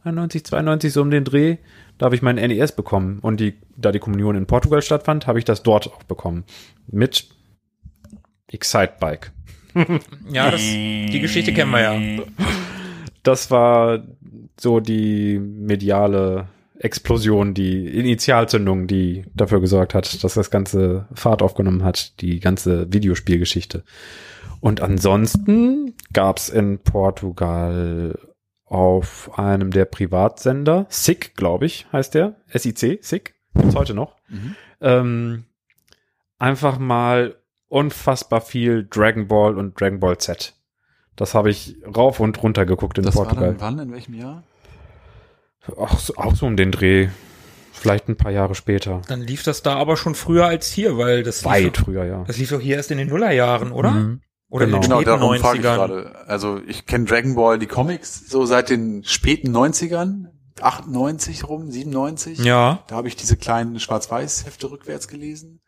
[SPEAKER 4] 91, 92, so um den Dreh. Da habe ich meinen NES bekommen. Und die, da die Kommunion in Portugal stattfand, habe ich das dort auch bekommen. Mit Excitebike.
[SPEAKER 2] Ja, das, die Geschichte kennen wir ja.
[SPEAKER 4] Das war so die mediale Explosion, die Initialzündung, die dafür gesorgt hat, dass das ganze Fahrt aufgenommen hat, die ganze Videospielgeschichte. Und ansonsten gab's in Portugal auf einem der Privatsender, SICK, glaube ich, heißt der, SIC, SICK, gibt's heute noch, ähm, einfach mal unfassbar viel Dragon Ball und Dragon Ball Z. Das habe ich rauf und runter geguckt in Portugal.
[SPEAKER 1] wann, in welchem Jahr?
[SPEAKER 4] Auch so, auch so um den Dreh. Vielleicht ein paar Jahre später.
[SPEAKER 2] Dann lief das da aber schon früher als hier, weil das
[SPEAKER 4] Weit
[SPEAKER 2] lief,
[SPEAKER 4] früher, ja.
[SPEAKER 2] das lief doch hier erst in den Nullerjahren, oder?
[SPEAKER 4] Mhm.
[SPEAKER 2] Oder
[SPEAKER 4] Genau.
[SPEAKER 2] in den
[SPEAKER 1] Genau,
[SPEAKER 2] späten
[SPEAKER 1] darum frage ich
[SPEAKER 2] 90ern.
[SPEAKER 1] gerade. Also ich kenne Dragon Ball, die Comics, so seit den späten 90ern, 98 rum, 97.
[SPEAKER 2] Ja.
[SPEAKER 1] Da habe ich diese kleinen Schwarz-Weiß-Hefte rückwärts gelesen.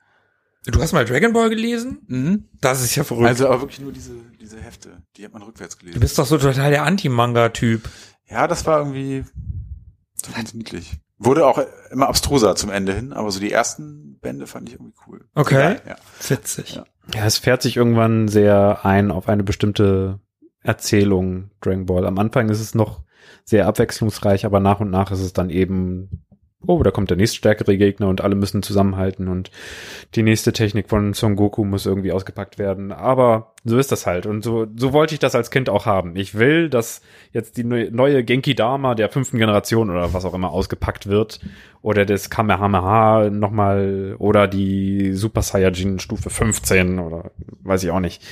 [SPEAKER 2] Du hast mal Dragon Ball gelesen?
[SPEAKER 1] Mhm.
[SPEAKER 2] Das ist ja verrückt.
[SPEAKER 1] Also aber wirklich nur diese, diese Hefte, die hat man rückwärts
[SPEAKER 2] du
[SPEAKER 1] gelesen.
[SPEAKER 2] bist doch so total der Anti-Manga-Typ.
[SPEAKER 1] Ja, das war irgendwie so ganz niedlich. Wurde auch immer abstruser zum Ende hin, aber so die ersten Bände fand ich irgendwie cool.
[SPEAKER 2] Okay.
[SPEAKER 1] Ja.
[SPEAKER 2] Witzig.
[SPEAKER 1] Ja.
[SPEAKER 4] Ja, es fährt sich irgendwann sehr ein auf eine bestimmte Erzählung, Dragon Ball. Am Anfang ist es noch sehr abwechslungsreich, aber nach und nach ist es dann eben, oh, da kommt der nächststärkere Gegner und alle müssen zusammenhalten und die nächste Technik von Son Goku muss irgendwie ausgepackt werden. Aber so ist das halt. Und so, so wollte ich das als Kind auch haben. Ich will, dass jetzt die neu- neue Genki Dama der fünften Generation oder was auch immer ausgepackt wird. Oder das Kamehameha nochmal oder die Super Saiyajin Stufe 15 oder weiß ich auch nicht.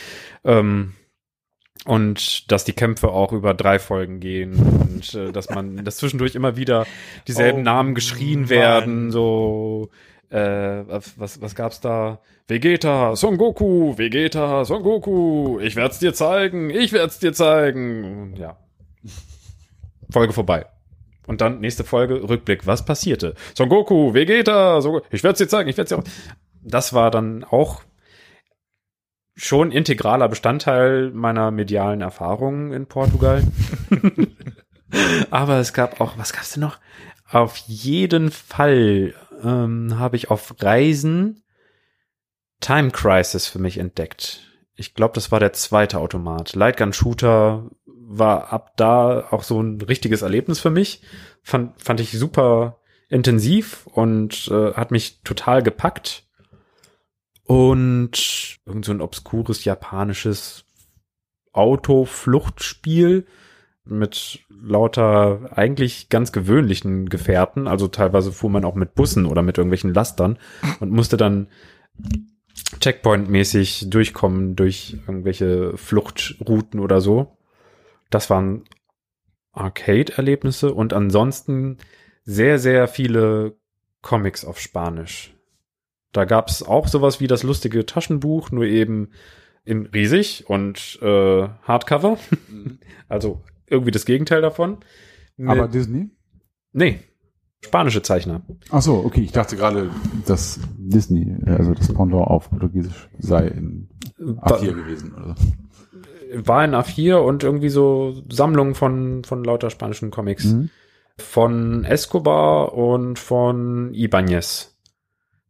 [SPEAKER 4] Ähm, und dass die Kämpfe auch über drei Folgen gehen und äh, dass man, dass zwischendurch immer wieder dieselben
[SPEAKER 2] Oh,
[SPEAKER 4] Namen geschrien
[SPEAKER 2] Mann.
[SPEAKER 4] werden, so äh, was, was gab's da? Vegeta, Son Goku, Vegeta, Son Goku, ich werd's dir zeigen, ich werd's dir zeigen. Und Ja. Folge vorbei. Und dann nächste Folge, Rückblick, was passierte? Son Goku, Vegeta, Son Goku, ich werd's dir zeigen, ich werd's dir auch. Das war dann auch schon integraler Bestandteil meiner medialen Erfahrungen in Portugal. Aber es gab auch, was gab's denn noch? Auf jeden Fall ähm, habe ich auf Reisen Time Crisis für mich entdeckt. Ich glaube, das war der zweite Automat. Lightgun Shooter war ab da auch so ein richtiges Erlebnis für mich. Fand, fand ich super intensiv und äh, hat mich total gepackt. Und irgend so ein obskures japanisches Autofluchtspiel mit lauter eigentlich ganz gewöhnlichen Gefährten. Also teilweise fuhr man auch mit Bussen oder mit irgendwelchen Lastern und musste dann Checkpoint-mäßig durchkommen durch irgendwelche Fluchtrouten oder so. Das waren Arcade-Erlebnisse und ansonsten sehr, sehr viele Comics auf Spanisch. Da gab es auch sowas wie das lustige Taschenbuch, nur eben in riesig und äh, Hardcover. also irgendwie das Gegenteil davon.
[SPEAKER 1] Aber
[SPEAKER 4] Mit-
[SPEAKER 1] Disney?
[SPEAKER 4] nee, spanische Zeichner.
[SPEAKER 1] Ach so, okay. Ich dachte gerade, dass Disney, also das Pendant auf Portugiesisch sei in A4 gewesen oder.
[SPEAKER 4] War in A4 und irgendwie so Sammlungen von, von lauter spanischen Comics.
[SPEAKER 1] Mhm.
[SPEAKER 4] Von Escobar und von Ibanez.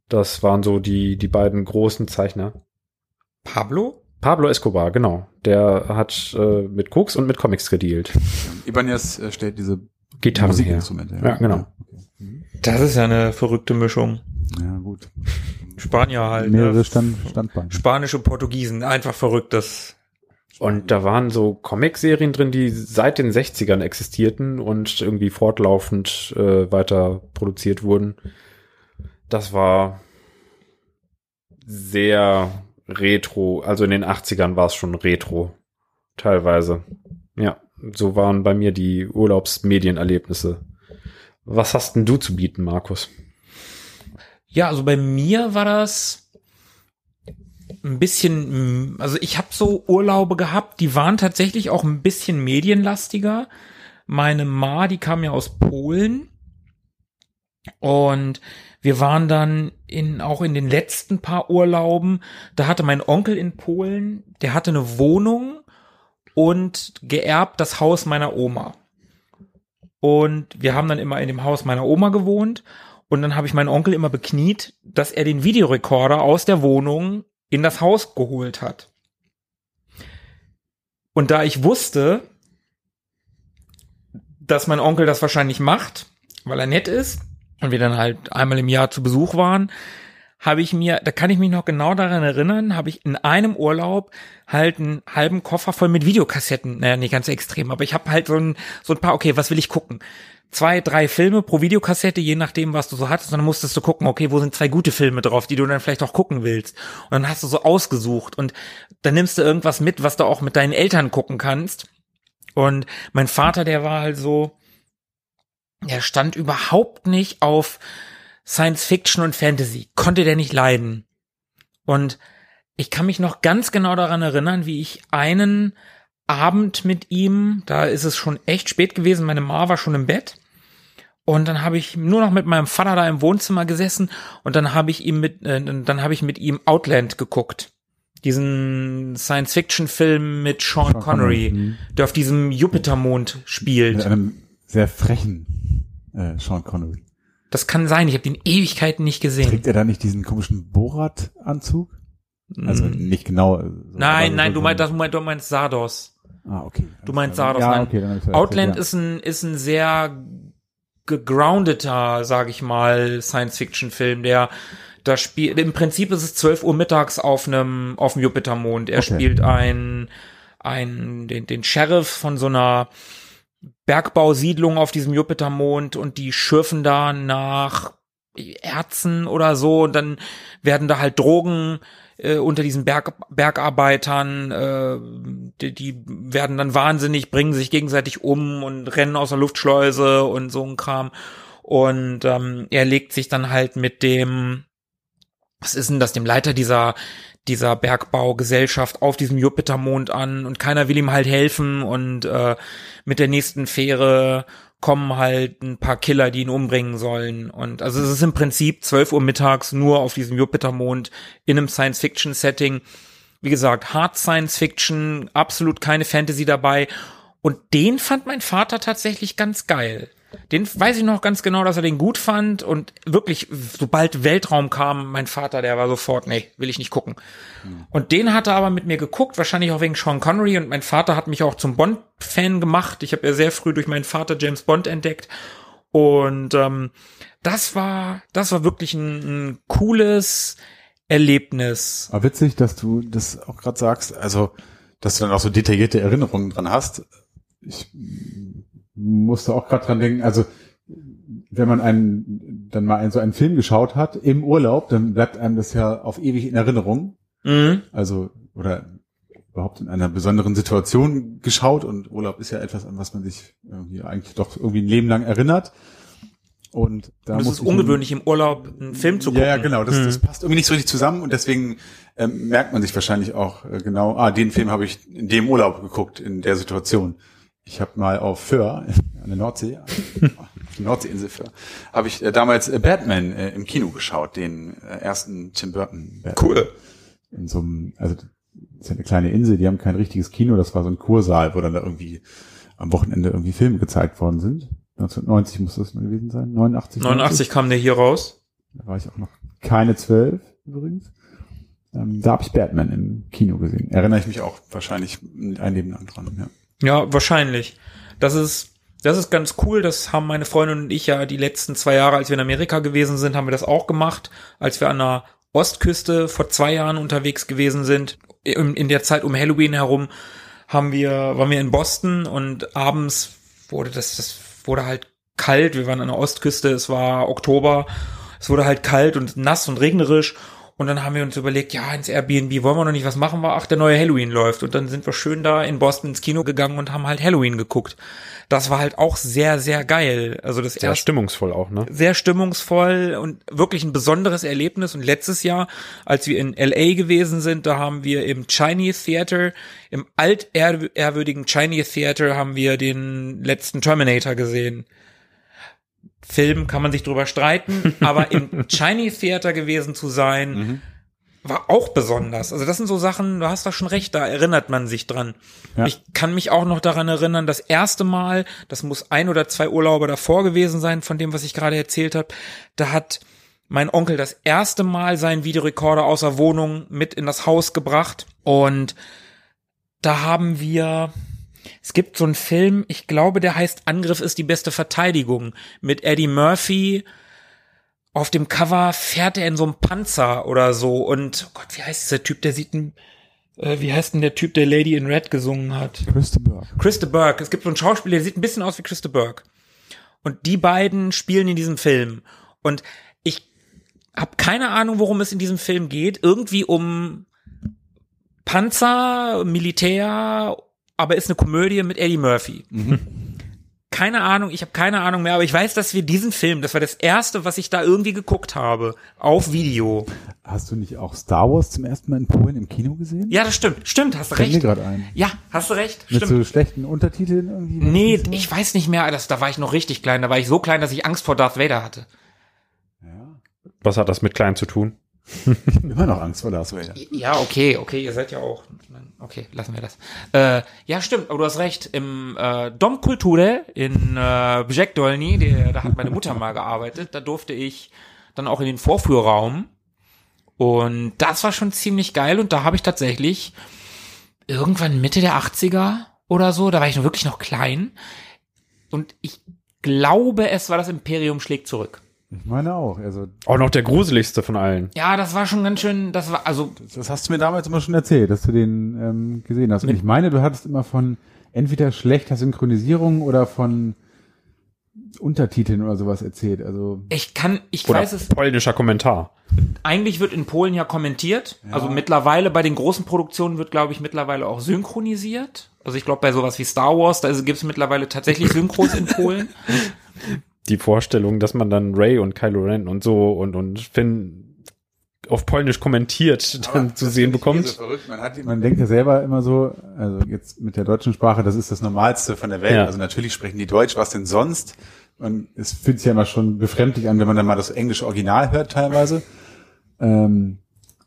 [SPEAKER 4] Das waren so die, die beiden großen Zeichner.
[SPEAKER 2] Pablo?
[SPEAKER 4] Pablo Escobar, genau. Der hat äh, mit Koks und mit Comics gedealt.
[SPEAKER 1] Ibanez äh, stellt diese
[SPEAKER 4] Gitarren her.
[SPEAKER 1] Musikinstrumente.
[SPEAKER 4] Ja, genau.
[SPEAKER 2] Das ist ja eine verrückte Mischung.
[SPEAKER 1] Ja, gut.
[SPEAKER 2] Spanier halt.
[SPEAKER 1] Mehrere
[SPEAKER 2] ne?
[SPEAKER 1] Stand, Standbeine.
[SPEAKER 2] Spanische Portugiesen. Einfach verrückt. Das
[SPEAKER 4] Und da waren so Comic-Serien drin, die seit den 60ern existierten und irgendwie fortlaufend äh, weiter produziert wurden. Das war sehr retro. Also in den 80ern war es schon retro. Teilweise. Ja, so waren bei mir die Urlaubsmedienerlebnisse. Was hast denn du zu bieten, Markus?
[SPEAKER 2] Ja, also bei mir war das ein bisschen, also ich habe so Urlaube gehabt, die waren tatsächlich auch ein bisschen medienlastiger. Meine Ma, die kam ja aus Polen und wir waren dann in auch in den letzten paar Urlauben, da hatte mein Onkel in Polen, der hatte eine Wohnung und geerbt das Haus meiner Oma. Und wir haben dann immer in dem Haus meiner Oma gewohnt und dann habe ich meinen Onkel immer bekniet, dass er den Videorekorder aus der Wohnung in das Haus geholt hat. Und da ich wusste, dass mein Onkel das wahrscheinlich macht, weil er nett ist und wir dann halt einmal im Jahr zu Besuch waren, habe ich mir, da kann ich mich noch genau daran erinnern, habe ich in einem Urlaub halt einen halben Koffer voll mit Videokassetten, naja, nicht ganz so extrem, aber ich habe halt so ein, so ein paar, okay, was will ich gucken? Zwei, drei Filme pro Videokassette, je nachdem, was du so hattest, und dann musstest du gucken, okay, wo sind zwei gute Filme drauf, die du dann vielleicht auch gucken willst. Und dann hast du so ausgesucht und dann nimmst du irgendwas mit, was du auch mit deinen Eltern gucken kannst. Und mein Vater, der war halt so, er stand überhaupt nicht auf Science Fiction und Fantasy. Konnte der nicht leiden. Und ich kann mich noch ganz genau daran erinnern, wie ich einen Abend mit ihm, da ist es schon echt spät gewesen, meine Ma war schon im Bett. Und dann habe ich nur noch mit meinem Vater da im Wohnzimmer gesessen und dann habe ich ihm mit, äh, dann habe ich mit ihm Outland geguckt. Diesen Science-Fiction-Film mit Sean, Connery,
[SPEAKER 1] mhm.
[SPEAKER 2] der auf diesem Jupitermond spielt.
[SPEAKER 1] Mit einem sehr frechen äh, Sean Connery.
[SPEAKER 2] Das kann sein, ich habe den Ewigkeiten nicht gesehen.
[SPEAKER 1] Trägt er da nicht diesen komischen Borat-Anzug? Also nicht genau. äh, so.
[SPEAKER 2] Nein, nein,
[SPEAKER 1] so-
[SPEAKER 2] du meinst, das, du meinst Sardos.
[SPEAKER 1] Ah, okay.
[SPEAKER 2] Du meinst Sardos.
[SPEAKER 1] Ja,
[SPEAKER 2] nein.
[SPEAKER 1] okay, dann verwechselt,
[SPEAKER 2] Outland
[SPEAKER 1] ja.
[SPEAKER 2] ist ein, ist ein sehr gegroundeter, sag ich mal, Science-Fiction-Film, der da spielt, im Prinzip ist es 12 Uhr mittags auf einem, auf dem Jupitermond. Er
[SPEAKER 1] Okay.
[SPEAKER 2] spielt ein, ein, den, den Sheriff von so einer Bergbausiedlung auf diesem Jupitermond und die schürfen da nach Erzen oder so und dann werden da halt Drogen äh, unter diesen Berg, Bergarbeitern, äh, die, die werden dann wahnsinnig, bringen sich gegenseitig um und rennen aus der Luftschleuse und so ein Kram. Und ähm, er legt sich dann halt mit dem, was ist denn das, dem Leiter dieser dieser Bergbaugesellschaft auf diesem Jupitermond an und keiner will ihm halt helfen und äh, mit der nächsten Fähre kommen halt ein paar Killer, die ihn umbringen sollen. Und also es ist im Prinzip 12 Uhr mittags nur auf diesem Jupitermond in einem Science-Fiction-Setting. Wie gesagt, Hard Science-Fiction, absolut keine Fantasy dabei. Und den fand mein Vater tatsächlich ganz geil. Den weiß ich noch ganz genau, dass er den gut fand und wirklich, sobald Weltraum kam, mein Vater, der war sofort, nee, will ich nicht gucken. Und den hat er aber mit mir geguckt, wahrscheinlich auch wegen Sean Connery und mein Vater hat mich auch zum Bond-Fan gemacht. Ich habe ja sehr früh durch meinen Vater James Bond entdeckt und ähm, das war, das war wirklich ein, ein cooles Erlebnis.
[SPEAKER 1] Aber witzig, dass du das auch gerade sagst, also, dass du dann auch so detaillierte Erinnerungen dran hast. Ich musste auch gerade dran denken, also, wenn man einen dann mal in so einen Film geschaut hat im Urlaub, dann bleibt einem das ja auf ewig in Erinnerung.
[SPEAKER 2] Mhm.
[SPEAKER 1] Also, oder überhaupt in einer besonderen Situation geschaut und Urlaub ist ja etwas, an was man sich irgendwie eigentlich doch irgendwie ein Leben lang erinnert. Und da
[SPEAKER 2] Und es
[SPEAKER 1] muss
[SPEAKER 2] ist
[SPEAKER 1] ich-
[SPEAKER 2] ungewöhnlich, im Urlaub einen Film zu gucken.
[SPEAKER 1] Ja, ja, genau. Das,
[SPEAKER 2] Mhm.
[SPEAKER 1] das passt irgendwie nicht so richtig zusammen und deswegen ähm, merkt man sich wahrscheinlich auch äh, genau, ah, den Film habe ich in dem Urlaub geguckt, in der Situation. Ich habe mal auf Föhr, an der Nordsee, auf der Nordseeinsel Föhr, habe ich äh, damals äh, Batman äh, im Kino geschaut, den ersten Tim Burton Batman.
[SPEAKER 2] Cool.
[SPEAKER 1] In so einem, also das ist ja eine kleine Insel, die haben kein richtiges Kino, das war so ein Kursaal, wo dann da irgendwie am Wochenende irgendwie Filme gezeigt worden sind. 1990 muss das mal gewesen sein, 89.
[SPEAKER 2] 89 kam der hier raus.
[SPEAKER 1] Da war ich auch noch keine zwölf übrigens. Ähm, da habe ich Batman im Kino gesehen. Erinnere ich mich auch wahrscheinlich ein Leben lang dran. Ja.
[SPEAKER 2] Ja, wahrscheinlich. Das ist, das ist ganz cool. Das haben meine Freundin und ich ja die letzten zwei Jahre, als wir in Amerika gewesen sind, haben wir das auch gemacht. Als wir an der Ostküste vor zwei Jahren unterwegs gewesen sind, in, in der Zeit um Halloween herum, haben wir, waren wir in Boston und abends wurde das, das wurde halt kalt. Wir waren an der Ostküste, es war Oktober. Es wurde halt kalt und nass und regnerisch. Und dann haben wir uns überlegt, ja, ins Airbnb wollen wir noch nicht, was machen wir? Ach, der neue Halloween läuft. Und dann sind wir schön da in Boston ins Kino gegangen und haben halt Halloween geguckt. Das war halt auch sehr, sehr geil. Also das
[SPEAKER 4] Sehr
[SPEAKER 2] erste
[SPEAKER 4] stimmungsvoll auch, ne?
[SPEAKER 2] sehr stimmungsvoll und wirklich ein besonderes Erlebnis. Und letztes Jahr, als wir in LA gewesen sind, da haben wir im Chinese Theater, im altehrwürdigen Chinese Theater, haben wir den letzten Terminator gesehen. Film kann man sich drüber streiten, aber im Chinese Theater gewesen zu sein, war auch besonders. Also das sind so Sachen, du hast da schon recht, da erinnert man sich dran.
[SPEAKER 1] Ja.
[SPEAKER 2] Ich kann mich auch noch daran erinnern, das erste Mal, das muss ein oder zwei Urlaube davor gewesen sein, von dem, was ich gerade erzählt habe, da hat mein Onkel das erste Mal seinen Videorekorder aus der Wohnung mit in das Haus gebracht und da haben wir, es gibt so einen Film, ich glaube, der heißt Angriff ist die beste Verteidigung mit Eddie Murphy. Auf dem Cover fährt er in so einem Panzer oder so und oh Gott, wie heißt dieser Typ? Der sieht ein, äh, wie heißt denn der Typ, der Lady in Red gesungen hat?
[SPEAKER 1] Christa Burke.
[SPEAKER 2] Christa Burke. Es gibt so einen Schauspieler, der sieht ein bisschen aus wie Christa Burke. Und die beiden spielen in diesem Film. Und ich habe keine Ahnung, worum es in diesem Film geht. Irgendwie um Panzer, Militär, aber ist eine Komödie mit Eddie Murphy. Keine Ahnung, ich habe keine Ahnung mehr, aber ich weiß, dass wir diesen Film, das war das erste, was ich da irgendwie geguckt habe, auf Video.
[SPEAKER 1] Hast du nicht auch Star Wars zum ersten Mal in Polen im Kino gesehen?
[SPEAKER 2] Ja, das stimmt, stimmt, hast du
[SPEAKER 1] Fällt mir
[SPEAKER 2] recht.
[SPEAKER 1] gerade ein.
[SPEAKER 2] Ja, hast du recht,
[SPEAKER 1] Mit
[SPEAKER 2] stimmt.
[SPEAKER 1] so schlechten Untertiteln irgendwie?
[SPEAKER 2] Nee, ich weiß nicht mehr, das, da war ich noch richtig klein. Da war ich so klein, dass ich Angst vor Darth Vader hatte.
[SPEAKER 4] Was hat das mit klein zu tun?
[SPEAKER 1] Immer noch Angst vor Darth Vader.
[SPEAKER 2] Ja, okay, okay, ihr seid ja auch. Okay, lassen wir das. Äh, ja, stimmt, aber du hast recht. Im äh, Dom Kulture in äh, Brzeg Dolny, der, da hat meine Mutter mal gearbeitet, da durfte ich dann auch in den Vorführraum. Und das war schon ziemlich geil und da habe ich tatsächlich irgendwann Mitte der 80er oder so, da war ich noch wirklich noch klein. Und ich glaube, es war das Imperium schlägt zurück.
[SPEAKER 1] Ich meine auch. Also,
[SPEAKER 4] Auch noch der gruseligste von allen.
[SPEAKER 2] Ja, das war schon ganz schön, das war, also
[SPEAKER 1] das hast du mir damals immer schon erzählt, dass du den ähm, gesehen hast. Und ich meine, du hattest immer von entweder schlechter Synchronisierung oder von Untertiteln oder sowas erzählt. Also,
[SPEAKER 2] ich kann, ich
[SPEAKER 4] Oder
[SPEAKER 2] weiß es,
[SPEAKER 4] polnischer Kommentar.
[SPEAKER 2] eigentlich wird in Polen ja kommentiert. Also mittlerweile bei den großen Produktionen wird, glaube ich, mittlerweile auch synchronisiert. Also ich glaube bei sowas wie Star Wars, da gibt es mittlerweile tatsächlich Synchros in Polen.
[SPEAKER 4] Die Vorstellung, dass man dann Ray und Kylo Ren und so und, und Finn auf Polnisch kommentiert dann zu sehen bekommt.
[SPEAKER 1] Man, hat, man denkt ja selber immer so, also jetzt mit der deutschen Sprache, das ist das Normalste von der Welt.
[SPEAKER 4] Ja.
[SPEAKER 1] Also natürlich sprechen die Deutsch, was denn sonst? Und es fühlt sich ja immer schon befremdlich an, wenn man dann mal das englische Original hört teilweise. Ähm,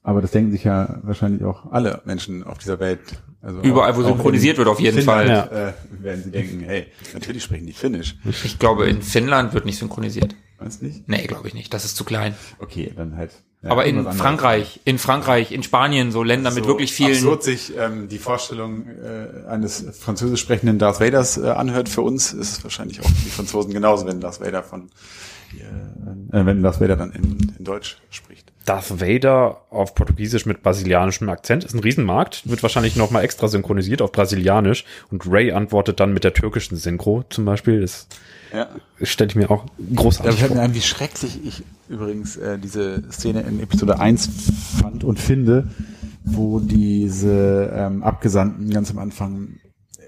[SPEAKER 1] aber das denken sich ja wahrscheinlich auch alle Menschen auf dieser Welt. Also
[SPEAKER 2] Überall,
[SPEAKER 1] auch-
[SPEAKER 2] wo synchronisiert wird, auf jeden
[SPEAKER 1] Finnland,
[SPEAKER 4] Fall.
[SPEAKER 1] Äh, werden sie denken, hey, natürlich sprechen die Finnisch.
[SPEAKER 2] Ich glaube, in Finnland wird nicht synchronisiert.
[SPEAKER 1] Weißt nicht?
[SPEAKER 2] Nee, glaube ich nicht. Das ist zu klein.
[SPEAKER 1] Okay, dann halt. ja,
[SPEAKER 2] Aber in. Frankreich, in Frankreich, in Spanien, so Länder mit
[SPEAKER 1] so
[SPEAKER 2] wirklich vielen.
[SPEAKER 1] absurd sich ähm, die Vorstellung äh, eines französisch sprechenden Darth Vaders äh, anhört. Für uns ist es wahrscheinlich auch für die Franzosen genauso, wenn Darth Vader von äh, äh, wenn Darth Vader dann in, in Deutsch spricht.
[SPEAKER 4] Darth Vader auf Portugiesisch mit brasilianischem Akzent ist ein Riesenmarkt, wird wahrscheinlich nochmal extra synchronisiert auf Brasilianisch und Ray antwortet dann mit der türkischen Synchro zum Beispiel. Das
[SPEAKER 1] Ja.
[SPEAKER 4] stelle ich mir auch großartig
[SPEAKER 1] fällt mir
[SPEAKER 4] vor.
[SPEAKER 1] ein, wie schrecklich ich übrigens äh, diese Szene in Episode 1 fand und finde, wo diese ähm, Abgesandten ganz am Anfang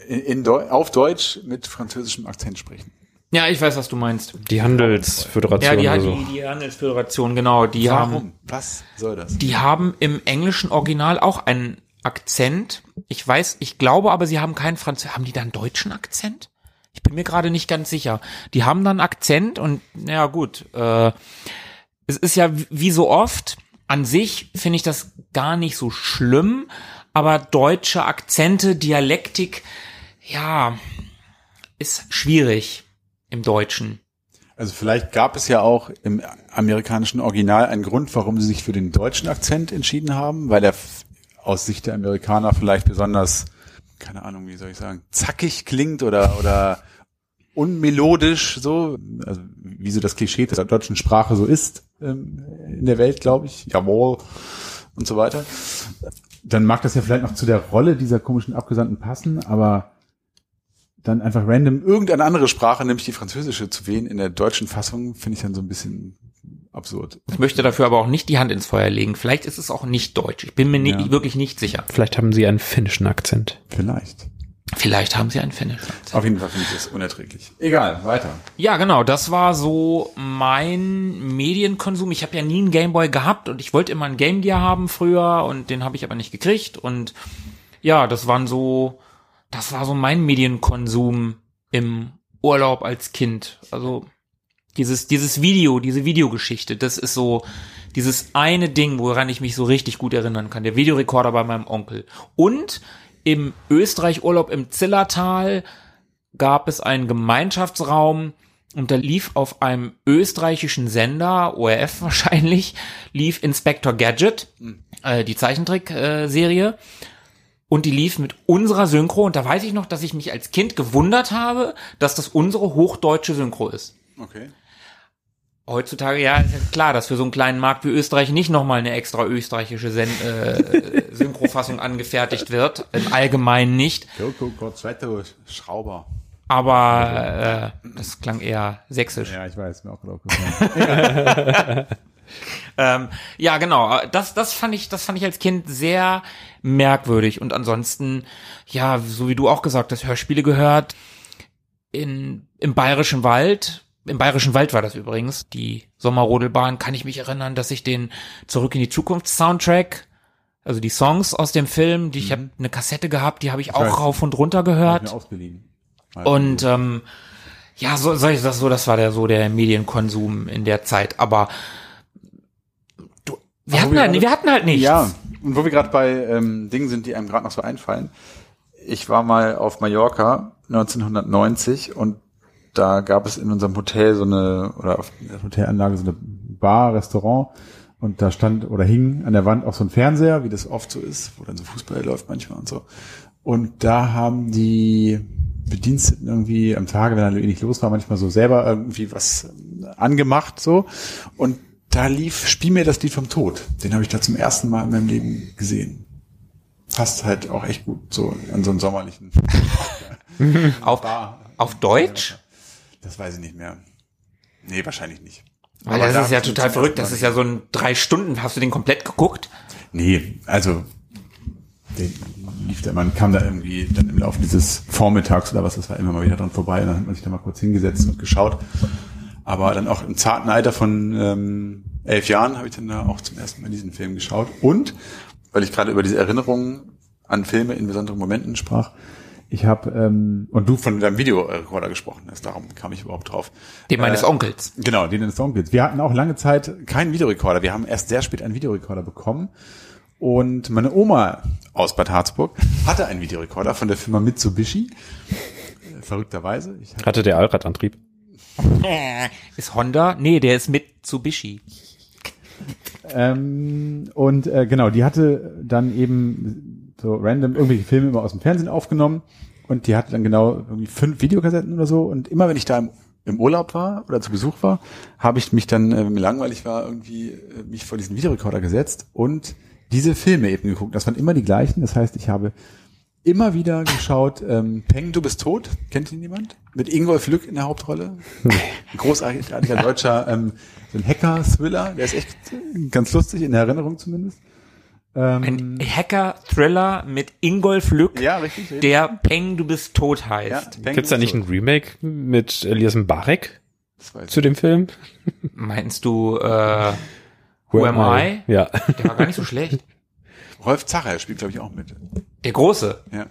[SPEAKER 1] in, in Deu auf Deutsch mit französischem Akzent sprechen.
[SPEAKER 2] Ja, ich weiß, was du meinst.
[SPEAKER 4] Die Handelsföderation
[SPEAKER 2] Ja, die,
[SPEAKER 4] so.
[SPEAKER 2] die, die Handelsföderation, genau, die haben,
[SPEAKER 1] Warum? Was soll das?
[SPEAKER 2] die haben im englischen Original auch einen Akzent. Ich weiß, ich glaube aber, sie haben keinen Französischen. Haben die da einen deutschen Akzent? Ich bin mir gerade nicht ganz sicher. Die haben dann Akzent und, ja gut, äh, es ist ja wie so oft, an sich finde ich das gar nicht so schlimm, aber deutsche Akzente, Dialektik, ja, ist schwierig im Deutschen.
[SPEAKER 1] Also vielleicht gab es ja auch im amerikanischen Original einen Grund, warum sie sich für den deutschen Akzent entschieden haben, weil er aus Sicht der Amerikaner vielleicht besonders, keine Ahnung, wie soll ich sagen, zackig klingt oder oder unmelodisch so, also wie so das Klischee der deutschen Sprache so ist ähm, in der Welt, glaube ich. Jawohl und so weiter. Dann mag das ja vielleicht noch zu der Rolle dieser komischen Abgesandten passen, aber dann einfach random irgendeine andere Sprache, nämlich die französische, zu wählen in der deutschen Fassung, finde ich dann so ein bisschen absurd.
[SPEAKER 2] Ich möchte dafür aber auch nicht die Hand ins Feuer legen. Vielleicht ist es auch nicht deutsch. Ich bin mir
[SPEAKER 1] Ja.
[SPEAKER 2] nicht, wirklich nicht sicher.
[SPEAKER 4] Vielleicht haben sie einen finnischen Akzent.
[SPEAKER 1] Vielleicht.
[SPEAKER 2] Vielleicht haben sie einen Finish.
[SPEAKER 1] Auf jeden Fall finde ich das unerträglich. Egal, weiter.
[SPEAKER 2] Ja, genau. Das war so mein Medienkonsum. Ich habe ja nie einen Gameboy gehabt und ich wollte immer einen Game Gear haben früher und den habe ich aber nicht gekriegt. Und ja, das waren so, das war so mein Medienkonsum im Urlaub als Kind. Also dieses, dieses Video, diese Videogeschichte, das ist so dieses eine Ding, woran ich mich so richtig gut erinnern kann. Der Videorekorder bei meinem Onkel. Und im Österreich-Urlaub im Zillertal gab es einen Gemeinschaftsraum und da lief auf einem österreichischen Sender, ORF wahrscheinlich, lief Inspector Gadget, äh, die Zeichentrick-Serie. Und die lief mit unserer Synchro. Und da weiß ich noch, dass ich mich als Kind gewundert habe, dass das unsere hochdeutsche Synchro ist.
[SPEAKER 1] Okay.
[SPEAKER 2] Heutzutage, ja, ist ja klar, dass für so einen kleinen Markt wie Österreich nicht nochmal eine extra österreichische Sen äh, Synchrofassung angefertigt wird. Im Allgemeinen nicht.
[SPEAKER 1] Joko Gott, zweiter Schrauber.
[SPEAKER 2] Aber äh, das klang eher sächsisch.
[SPEAKER 1] Ja, ich weiß, mir auch gerade aufgefallen.
[SPEAKER 2] Ähm, ja, genau. Das, das fand ich, das fand ich als Kind sehr merkwürdig. Und ansonsten, ja, so wie du auch gesagt hast, Hörspiele gehört. In, im Bayerischen Wald, im Bayerischen Wald war das übrigens, die Sommerrodelbahn, kann ich mich erinnern, dass ich den Zurück in die Zukunft Soundtrack, also die Songs aus dem Film, die ich habe eine Kassette gehabt, die habe ich auch
[SPEAKER 1] weiß.
[SPEAKER 2] rauf und runter
[SPEAKER 1] ich
[SPEAKER 2] gehört.
[SPEAKER 1] mir ausgeliehen.
[SPEAKER 2] Und ähm, ja, so, so, das, so, das war der so der Medienkonsum in der Zeit. Aber wir, hatten
[SPEAKER 1] wir
[SPEAKER 2] halt,
[SPEAKER 1] alle-
[SPEAKER 2] wir hatten halt nichts.
[SPEAKER 1] Ja, und wo wir gerade bei ähm, Dingen sind, die einem gerade noch so einfallen. Ich war mal auf Mallorca 1990 und da gab es in unserem Hotel so eine, oder auf der Hotelanlage so eine Bar, Restaurant und da stand oder hing an der Wand auch so ein Fernseher, wie das oft so ist, wo dann so Fußball läuft manchmal und so. Und da haben die Bediensteten irgendwie am Tage, wenn da wenig los war, manchmal so selber irgendwie was angemacht so. Und da lief Spiel mir das Lied vom Tod. Den habe ich da zum ersten Mal in meinem Leben gesehen. Passt halt auch echt gut so an so einen sommerlichen
[SPEAKER 2] Auf,
[SPEAKER 1] Bar.
[SPEAKER 2] auf Deutsch?
[SPEAKER 1] Das weiß ich nicht mehr. Nee, wahrscheinlich nicht.
[SPEAKER 2] Weil
[SPEAKER 1] Aber
[SPEAKER 2] das
[SPEAKER 1] da
[SPEAKER 2] ist ja total verrückt. Das ist ja so ein drei Stunden. Hast du den komplett geguckt?
[SPEAKER 1] Nee, also der lief da, man kam da irgendwie dann im Laufe dieses Vormittags oder was, das war immer mal wieder dran vorbei und dann hat man sich da mal kurz hingesetzt und geschaut. Aber dann auch im zarten Alter von ähm, elf Jahren habe ich dann da auch zum ersten Mal diesen Film geschaut. Und, weil ich gerade über diese Erinnerungen an Filme in besonderen Momenten sprach, ich habe, ähm, und du von deinem Videorekorder gesprochen hast, darum kam ich überhaupt drauf.
[SPEAKER 2] Den meines
[SPEAKER 1] Äh,
[SPEAKER 2] Onkels.
[SPEAKER 1] Genau, den des Onkels. Wir hatten auch lange Zeit keinen Videorekorder. Wir haben erst sehr spät einen Videorekorder bekommen. Und meine Oma aus Bad Harzburg hatte einen Videorekorder von der Firma Mitsubishi. Äh, Verrückterweise. Ich hatte,
[SPEAKER 4] Hatte der Allradantrieb.
[SPEAKER 2] Ist Honda? Nee, der ist Mitsubishi.
[SPEAKER 1] ähm, und äh, genau, die hatte dann eben so random irgendwelche Filme immer aus dem Fernsehen aufgenommen. Und die hatte dann genau irgendwie fünf Videokassetten oder so. Und immer wenn ich da im im Urlaub war oder zu Besuch war, habe ich mich dann, äh, wenn mir langweilig war, irgendwie äh, mich vor diesen Videorekorder gesetzt und diese Filme eben geguckt. Das waren immer die gleichen. Das heißt, ich habe immer wieder geschaut, ähm, Peng, du bist tot. Kennt ihn jemand? Mit Ingolf Lück in der Hauptrolle. Ein großartiger deutscher, ähm, so ein Hacker-Thriller. Der ist echt ganz lustig, in der Erinnerung zumindest. Ähm,
[SPEAKER 2] Ein Hacker-Thriller mit Ingolf Lück,
[SPEAKER 1] ja, richtig. richtig.
[SPEAKER 2] der Peng, du bist tot
[SPEAKER 1] ja,
[SPEAKER 2] heißt.
[SPEAKER 1] Peng,
[SPEAKER 4] Gibt's da
[SPEAKER 1] du
[SPEAKER 4] nicht
[SPEAKER 1] bist
[SPEAKER 4] ein Remake mit Elias Mbarek
[SPEAKER 1] tot. Das weiß
[SPEAKER 4] zu dem Film?
[SPEAKER 2] Meinst du, äh, Who Am I?
[SPEAKER 4] Ja.
[SPEAKER 2] Der war gar nicht so schlecht.
[SPEAKER 1] Rolf Zacher spielt, glaube ich, auch mit.
[SPEAKER 2] Der Große.
[SPEAKER 1] Ja.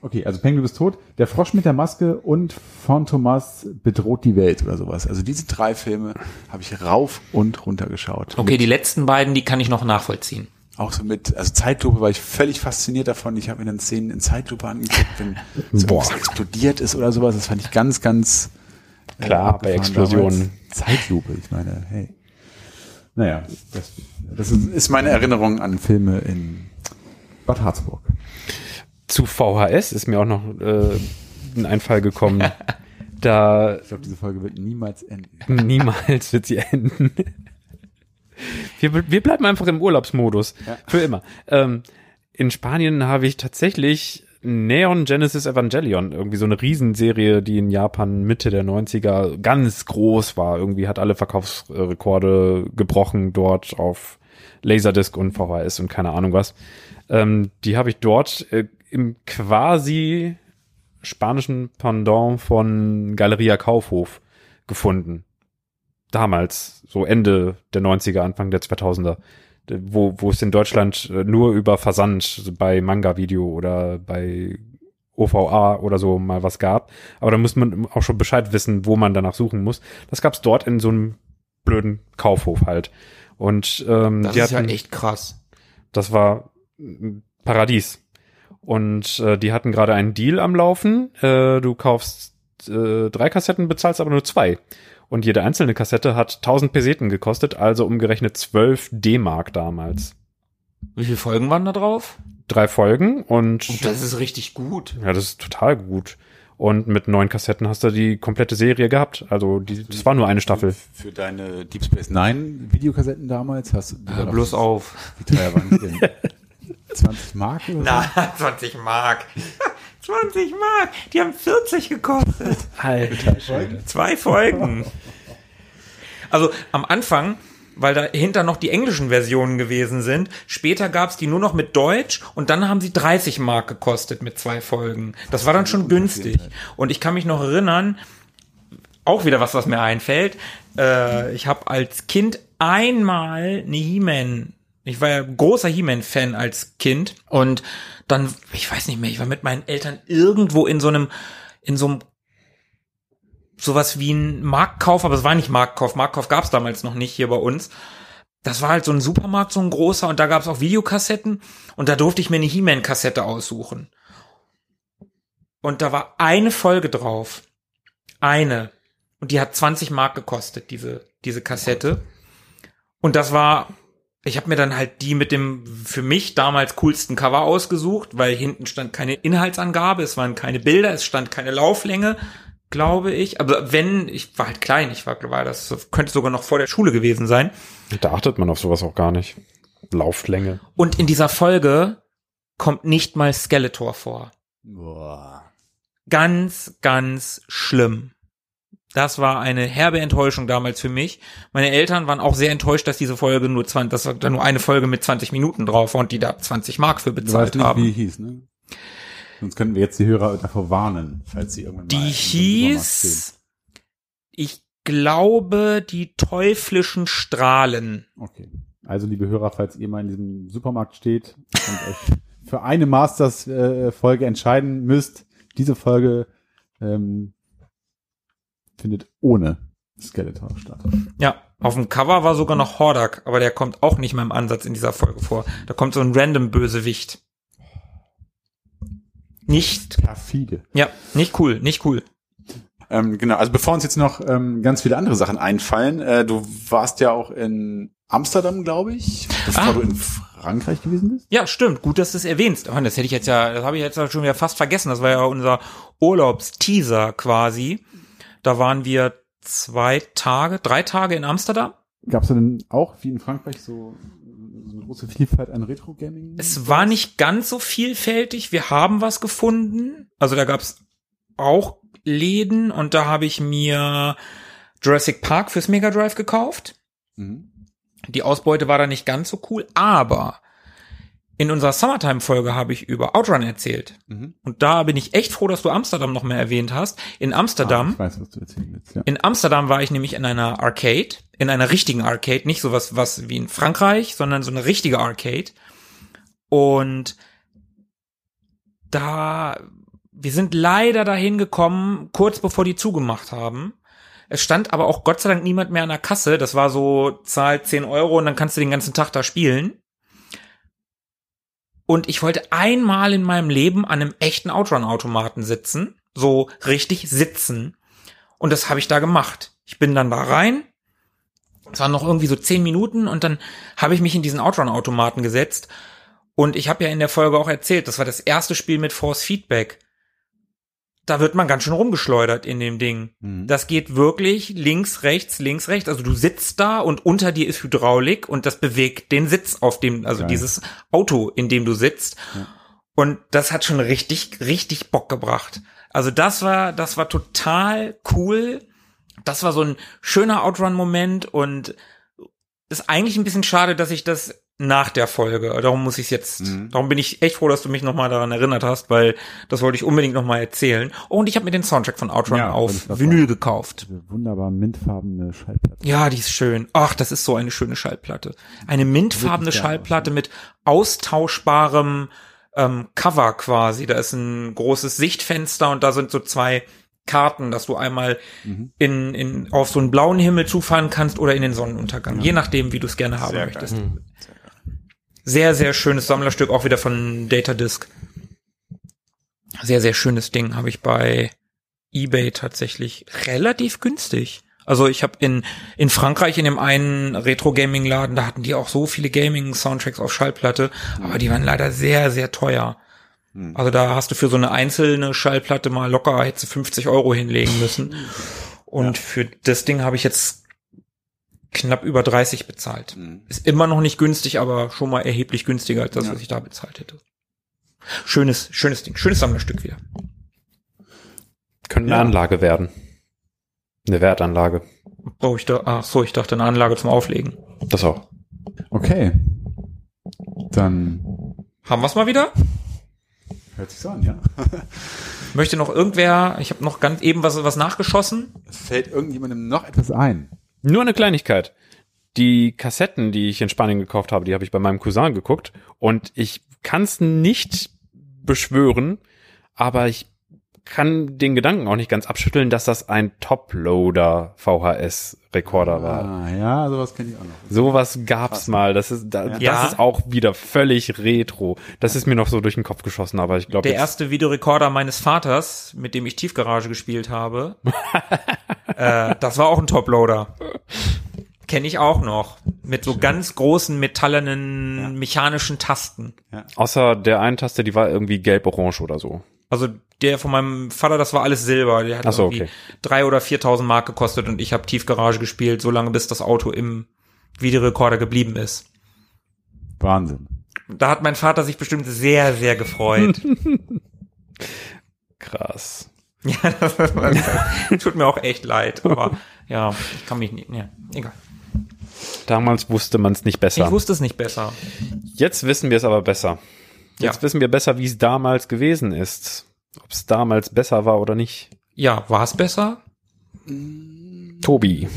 [SPEAKER 5] Okay, also Peng, du bist tot. Der Frosch mit der Maske und von Thomas bedroht die Welt oder sowas.
[SPEAKER 1] Also diese drei Filme habe ich rauf und runter geschaut.
[SPEAKER 2] Okay, die letzten beiden, die kann ich noch nachvollziehen.
[SPEAKER 1] Auch so mit, also Zeitlupe war ich völlig fasziniert davon. Ich habe mir dann Szenen in Zeitlupe angeguckt, wenn so irgendwas explodiert ist oder sowas. Das fand ich ganz, ganz äh,
[SPEAKER 4] Klar, bei Explosionen.
[SPEAKER 1] Zeitlupe, ich meine, hey. Naja, das, das ist, ist meine Erinnerung an Filme in
[SPEAKER 5] Bad Harzburg.
[SPEAKER 4] Zu VHS ist mir auch noch äh, ein Einfall gekommen. da
[SPEAKER 1] Ich glaube, diese Folge wird niemals enden.
[SPEAKER 4] niemals wird sie enden. Wir, wir bleiben einfach im Urlaubsmodus.
[SPEAKER 1] Ja.
[SPEAKER 4] Für immer. Ähm, in Spanien habe ich tatsächlich Neon Genesis Evangelion, irgendwie so eine Riesenserie, die in Japan Mitte der 90er ganz groß war. Irgendwie hat alle Verkaufsrekorde gebrochen dort auf Laserdisc und VHS und keine Ahnung was. Ähm, die habe ich dort äh, im quasi spanischen Pendant von Galeria Kaufhof gefunden. Damals, so Ende der 90er, Anfang der 2000er, wo, wo es in Deutschland äh, nur über Versand bei Manga-Video oder bei OVA oder so mal was gab. Aber da muss man auch schon Bescheid wissen, wo man danach suchen muss. Das gab's dort in so einem blöden Kaufhof halt. Und ähm,
[SPEAKER 2] Das
[SPEAKER 4] die
[SPEAKER 2] ist ja
[SPEAKER 4] hatten-
[SPEAKER 2] echt krass.
[SPEAKER 4] das war Paradies. Und äh, die hatten gerade einen Deal am Laufen. Äh, du kaufst äh, drei Kassetten, bezahlst aber nur zwei. Und jede einzelne Kassette hat 1000 Peseten gekostet, also umgerechnet 12 D-Mark damals.
[SPEAKER 2] Wie viele Folgen waren da drauf?
[SPEAKER 4] Drei Folgen und
[SPEAKER 2] Und das ist richtig gut.
[SPEAKER 4] ja, das ist total gut. Und mit neun Kassetten hast du die komplette Serie gehabt. Also die, das war nur eine Staffel.
[SPEAKER 1] Für deine Deep Space Nine Videokassetten damals hast du waren
[SPEAKER 2] bloß
[SPEAKER 1] auf,
[SPEAKER 2] auf.
[SPEAKER 1] Wie teuer waren die denn? 20 Mark oder so?
[SPEAKER 2] Na, 20 Mark. 20 Mark. Die haben 40 gekostet.
[SPEAKER 4] Alter.
[SPEAKER 2] Zwei Folgen. Also am Anfang, weil dahinter noch die englischen Versionen gewesen sind, später gab's die nur noch mit Deutsch und dann haben sie 30 Mark gekostet mit zwei Folgen. Das war dann schon günstig. Und ich kann mich noch erinnern, auch wieder was, was mir einfällt. Äh, ich habe als Kind einmal eine He-Man. Ich war ja großer He-Man-Fan als Kind und dann, ich weiß nicht mehr, ich war mit meinen Eltern irgendwo in so einem, in so einem sowas wie ein Marktkauf, aber es war nicht Marktkauf. Marktkauf gab's damals noch nicht hier bei uns. Das war halt so ein Supermarkt, so ein großer, und da gab's auch Videokassetten und da durfte ich mir eine He-Man-Kassette aussuchen. Und da war eine Folge drauf. Eine. Und die hat 20 Mark gekostet, diese, diese Kassette. Und das war, ich habe mir dann halt die mit dem für mich damals coolsten Cover ausgesucht, weil hinten stand keine Inhaltsangabe, es waren keine Bilder, es stand keine Lauflänge, glaube ich. Aber wenn, ich war halt klein, ich war, war das könnte sogar noch vor der Schule gewesen sein.
[SPEAKER 4] Da achtet man auf sowas auch gar nicht. Lauflänge.
[SPEAKER 2] Und in dieser Folge kommt nicht mal Skeletor vor.
[SPEAKER 1] Boah.
[SPEAKER 2] Ganz, ganz schlimm. Das war eine herbe Enttäuschung damals für mich. Meine Eltern waren auch sehr enttäuscht, dass diese Folge nur 20, dass da nur eine Folge mit 20 Minuten drauf war und die da 20 Mark für
[SPEAKER 1] Du
[SPEAKER 2] bezahlt
[SPEAKER 1] weißt nicht,
[SPEAKER 2] haben.
[SPEAKER 1] wie die hieß, ne? Sonst könnten wir jetzt die Hörer davor warnen, falls sie irgendwann mal
[SPEAKER 2] Die hieß, ich glaube, die teuflischen Strahlen.
[SPEAKER 5] Okay. Also, liebe Hörer, falls ihr mal in diesem Supermarkt steht und euch für eine Masters-Folge entscheiden müsst, diese Folge ähm, findet ohne Skeletor statt.
[SPEAKER 2] Ja, auf dem Cover war sogar noch Hordak, aber der kommt auch nicht mal im Ansatz in dieser Folge vor. Da kommt so ein random Bösewicht. Nicht,
[SPEAKER 5] Perfide.
[SPEAKER 2] ja, nicht cool, nicht cool.
[SPEAKER 1] Ähm, genau, also bevor uns jetzt noch ähm, ganz viele andere Sachen einfallen, äh, du warst ja auch in Amsterdam, glaube ich, bevor
[SPEAKER 2] Ah.
[SPEAKER 1] du in Frankreich gewesen bist.
[SPEAKER 2] Ja, stimmt. Gut, dass du es erwähnst. Oh, das hätte ich jetzt ja, das habe ich jetzt schon wieder fast vergessen. Das war ja unser Urlaubsteaser quasi. Da waren wir zwei Tage, drei Tage in Amsterdam.
[SPEAKER 5] Gab es denn auch wie in Frankreich so, so eine große Vielfalt an Retro-Gaming?
[SPEAKER 2] Es war nicht ganz so vielfältig. Wir haben was gefunden. Also da gab's auch Läden und da habe ich mir Jurassic Park fürs Mega Drive gekauft.
[SPEAKER 5] Mhm.
[SPEAKER 2] Die Ausbeute war da nicht ganz so cool, aber in unserer Summertime-Folge habe ich über Outrun erzählt.
[SPEAKER 5] Mhm.
[SPEAKER 2] Und da bin ich echt froh, dass du Amsterdam noch mehr erwähnt hast. In
[SPEAKER 5] Ah,
[SPEAKER 2] Amsterdam,
[SPEAKER 5] ich weiß, was du erzählen willst, ja.
[SPEAKER 2] in Amsterdam war ich nämlich in einer Arcade, in einer richtigen Arcade, nicht sowas was wie in Frankreich, sondern so eine richtige Arcade. Und da, wir sind leider dahin gekommen, kurz bevor die zugemacht haben. Es stand aber auch Gott sei Dank niemand mehr an der Kasse. Das war so, zahl 10 Euro und dann kannst du den ganzen Tag da spielen. Und ich wollte einmal in meinem Leben an einem echten Outrun-Automaten sitzen. So richtig sitzen. Und das habe ich da gemacht. Ich bin dann da rein. Es waren noch irgendwie so 10 Minuten und dann habe ich mich in diesen Outrun-Automaten gesetzt. Und ich habe ja in der Folge auch erzählt, das war das erste Spiel mit Force Feedback. Da wird man ganz schön rumgeschleudert in dem Ding.
[SPEAKER 5] Mhm.
[SPEAKER 2] Das geht wirklich links, rechts, links, rechts. Also du sitzt da und unter dir ist Hydraulik und das bewegt den Sitz auf dem, also
[SPEAKER 5] Geil.
[SPEAKER 2] dieses Auto, in dem du sitzt. Und das hat schon richtig, richtig Bock gebracht. Also das war, das war total cool. Das war so ein schöner Outrun-Moment und ist eigentlich ein bisschen schade, dass ich das nach der Folge, darum muss ich jetzt,
[SPEAKER 5] Mhm.
[SPEAKER 2] darum bin ich echt froh, dass du mich nochmal daran erinnert hast, weil das wollte ich unbedingt nochmal erzählen. Oh, und ich habe mir den Soundtrack von Outrun
[SPEAKER 5] Ja,
[SPEAKER 2] auf Vinyl
[SPEAKER 5] sagen.
[SPEAKER 2] gekauft.
[SPEAKER 5] Diese wunderbar mintfarbene Schallplatte.
[SPEAKER 2] Ja, die ist schön. Ach, das ist so eine schöne Schallplatte. Eine mintfarbene Schallplatte mit austauschbarem ähm, Cover quasi. Da ist ein großes Sichtfenster und da sind so zwei Karten, dass du einmal
[SPEAKER 5] Mhm.
[SPEAKER 2] in, in, auf so einen blauen Himmel zufahren kannst oder in den Sonnenuntergang. Je nachdem, wie du es gerne haben
[SPEAKER 1] Sehr
[SPEAKER 2] möchtest.
[SPEAKER 1] geil.
[SPEAKER 2] Sehr, sehr schönes Sammlerstück, auch wieder von Datadisk. Sehr, sehr schönes Ding. Habe ich bei eBay tatsächlich relativ günstig. Also ich habe in, in Frankreich in dem einen Retro-Gaming-Laden, da hatten die auch so viele Gaming-Soundtracks auf Schallplatte, aber die waren leider sehr, sehr teuer.
[SPEAKER 1] Hm.
[SPEAKER 2] Also da hast du für so eine einzelne Schallplatte mal locker hättest du 50 Euro hinlegen müssen. Und für das Ding habe ich jetzt knapp über 30 bezahlt.
[SPEAKER 1] Hm.
[SPEAKER 2] Ist immer noch nicht günstig, aber schon mal erheblich günstiger als das,
[SPEAKER 1] Ja.
[SPEAKER 2] was ich da bezahlt hätte. Schönes, schönes Ding, schönes Sammlerstück wieder.
[SPEAKER 4] Könnte eine
[SPEAKER 5] Ja.
[SPEAKER 4] Anlage werden. Eine Wertanlage.
[SPEAKER 2] Brauche ich da, ach so, ich dachte eine Anlage zum Auflegen.
[SPEAKER 4] Das auch.
[SPEAKER 5] Okay. Dann
[SPEAKER 2] Haben wir's mal wieder?
[SPEAKER 5] hört sich so an, ja.
[SPEAKER 2] Möchte noch irgendwer, ich habe noch ganz eben was, was nachgeschossen.
[SPEAKER 1] Fällt irgendjemandem noch
[SPEAKER 5] Etwas ein.
[SPEAKER 4] Nur eine Kleinigkeit. Die Kassetten, die ich in Spanien gekauft habe, die habe ich bei meinem Cousin geguckt und ich kann es nicht beschwören, aber ich kann den Gedanken auch nicht ganz abschütteln, dass das ein Toploader VHS-Rekorder war.
[SPEAKER 5] Ah, ja, sowas kenne ich auch noch.
[SPEAKER 4] Sowas gab's mal. Das ist, da, das
[SPEAKER 2] Ja.
[SPEAKER 4] ist auch wieder völlig retro. Das ist mir noch so durch den Kopf geschossen, aber ich glaube,
[SPEAKER 2] Der erste Videorekorder meines Vaters, mit dem ich Tiefgarage gespielt habe, äh, das war auch ein Toploader. Kenne ich auch noch. Mit so ganz großen metallenen mechanischen Tasten.
[SPEAKER 4] außer der einen Taste, die war irgendwie gelb-orange oder so.
[SPEAKER 2] Also der von meinem Vater, das war alles Silber. Der hat
[SPEAKER 4] so,
[SPEAKER 2] irgendwie
[SPEAKER 4] okay.
[SPEAKER 2] drei oder 4.000 Mark gekostet und ich habe Tiefgarage gespielt, so lange bis das Auto im Videorekorder geblieben ist.
[SPEAKER 5] Wahnsinn.
[SPEAKER 2] Da hat mein Vater sich bestimmt sehr, sehr gefreut.
[SPEAKER 4] Krass.
[SPEAKER 2] ja, das tut mir auch echt leid, aber ja, ich kann mich nicht, ja, egal.
[SPEAKER 4] Damals wusste man es nicht besser.
[SPEAKER 2] Ich wusste es nicht besser.
[SPEAKER 4] Jetzt wissen wir es aber besser. Jetzt
[SPEAKER 2] Ja.
[SPEAKER 4] wissen wir besser, wie es damals gewesen ist. Ob es damals besser war oder nicht.
[SPEAKER 2] Ja, war es besser?
[SPEAKER 4] Tobi,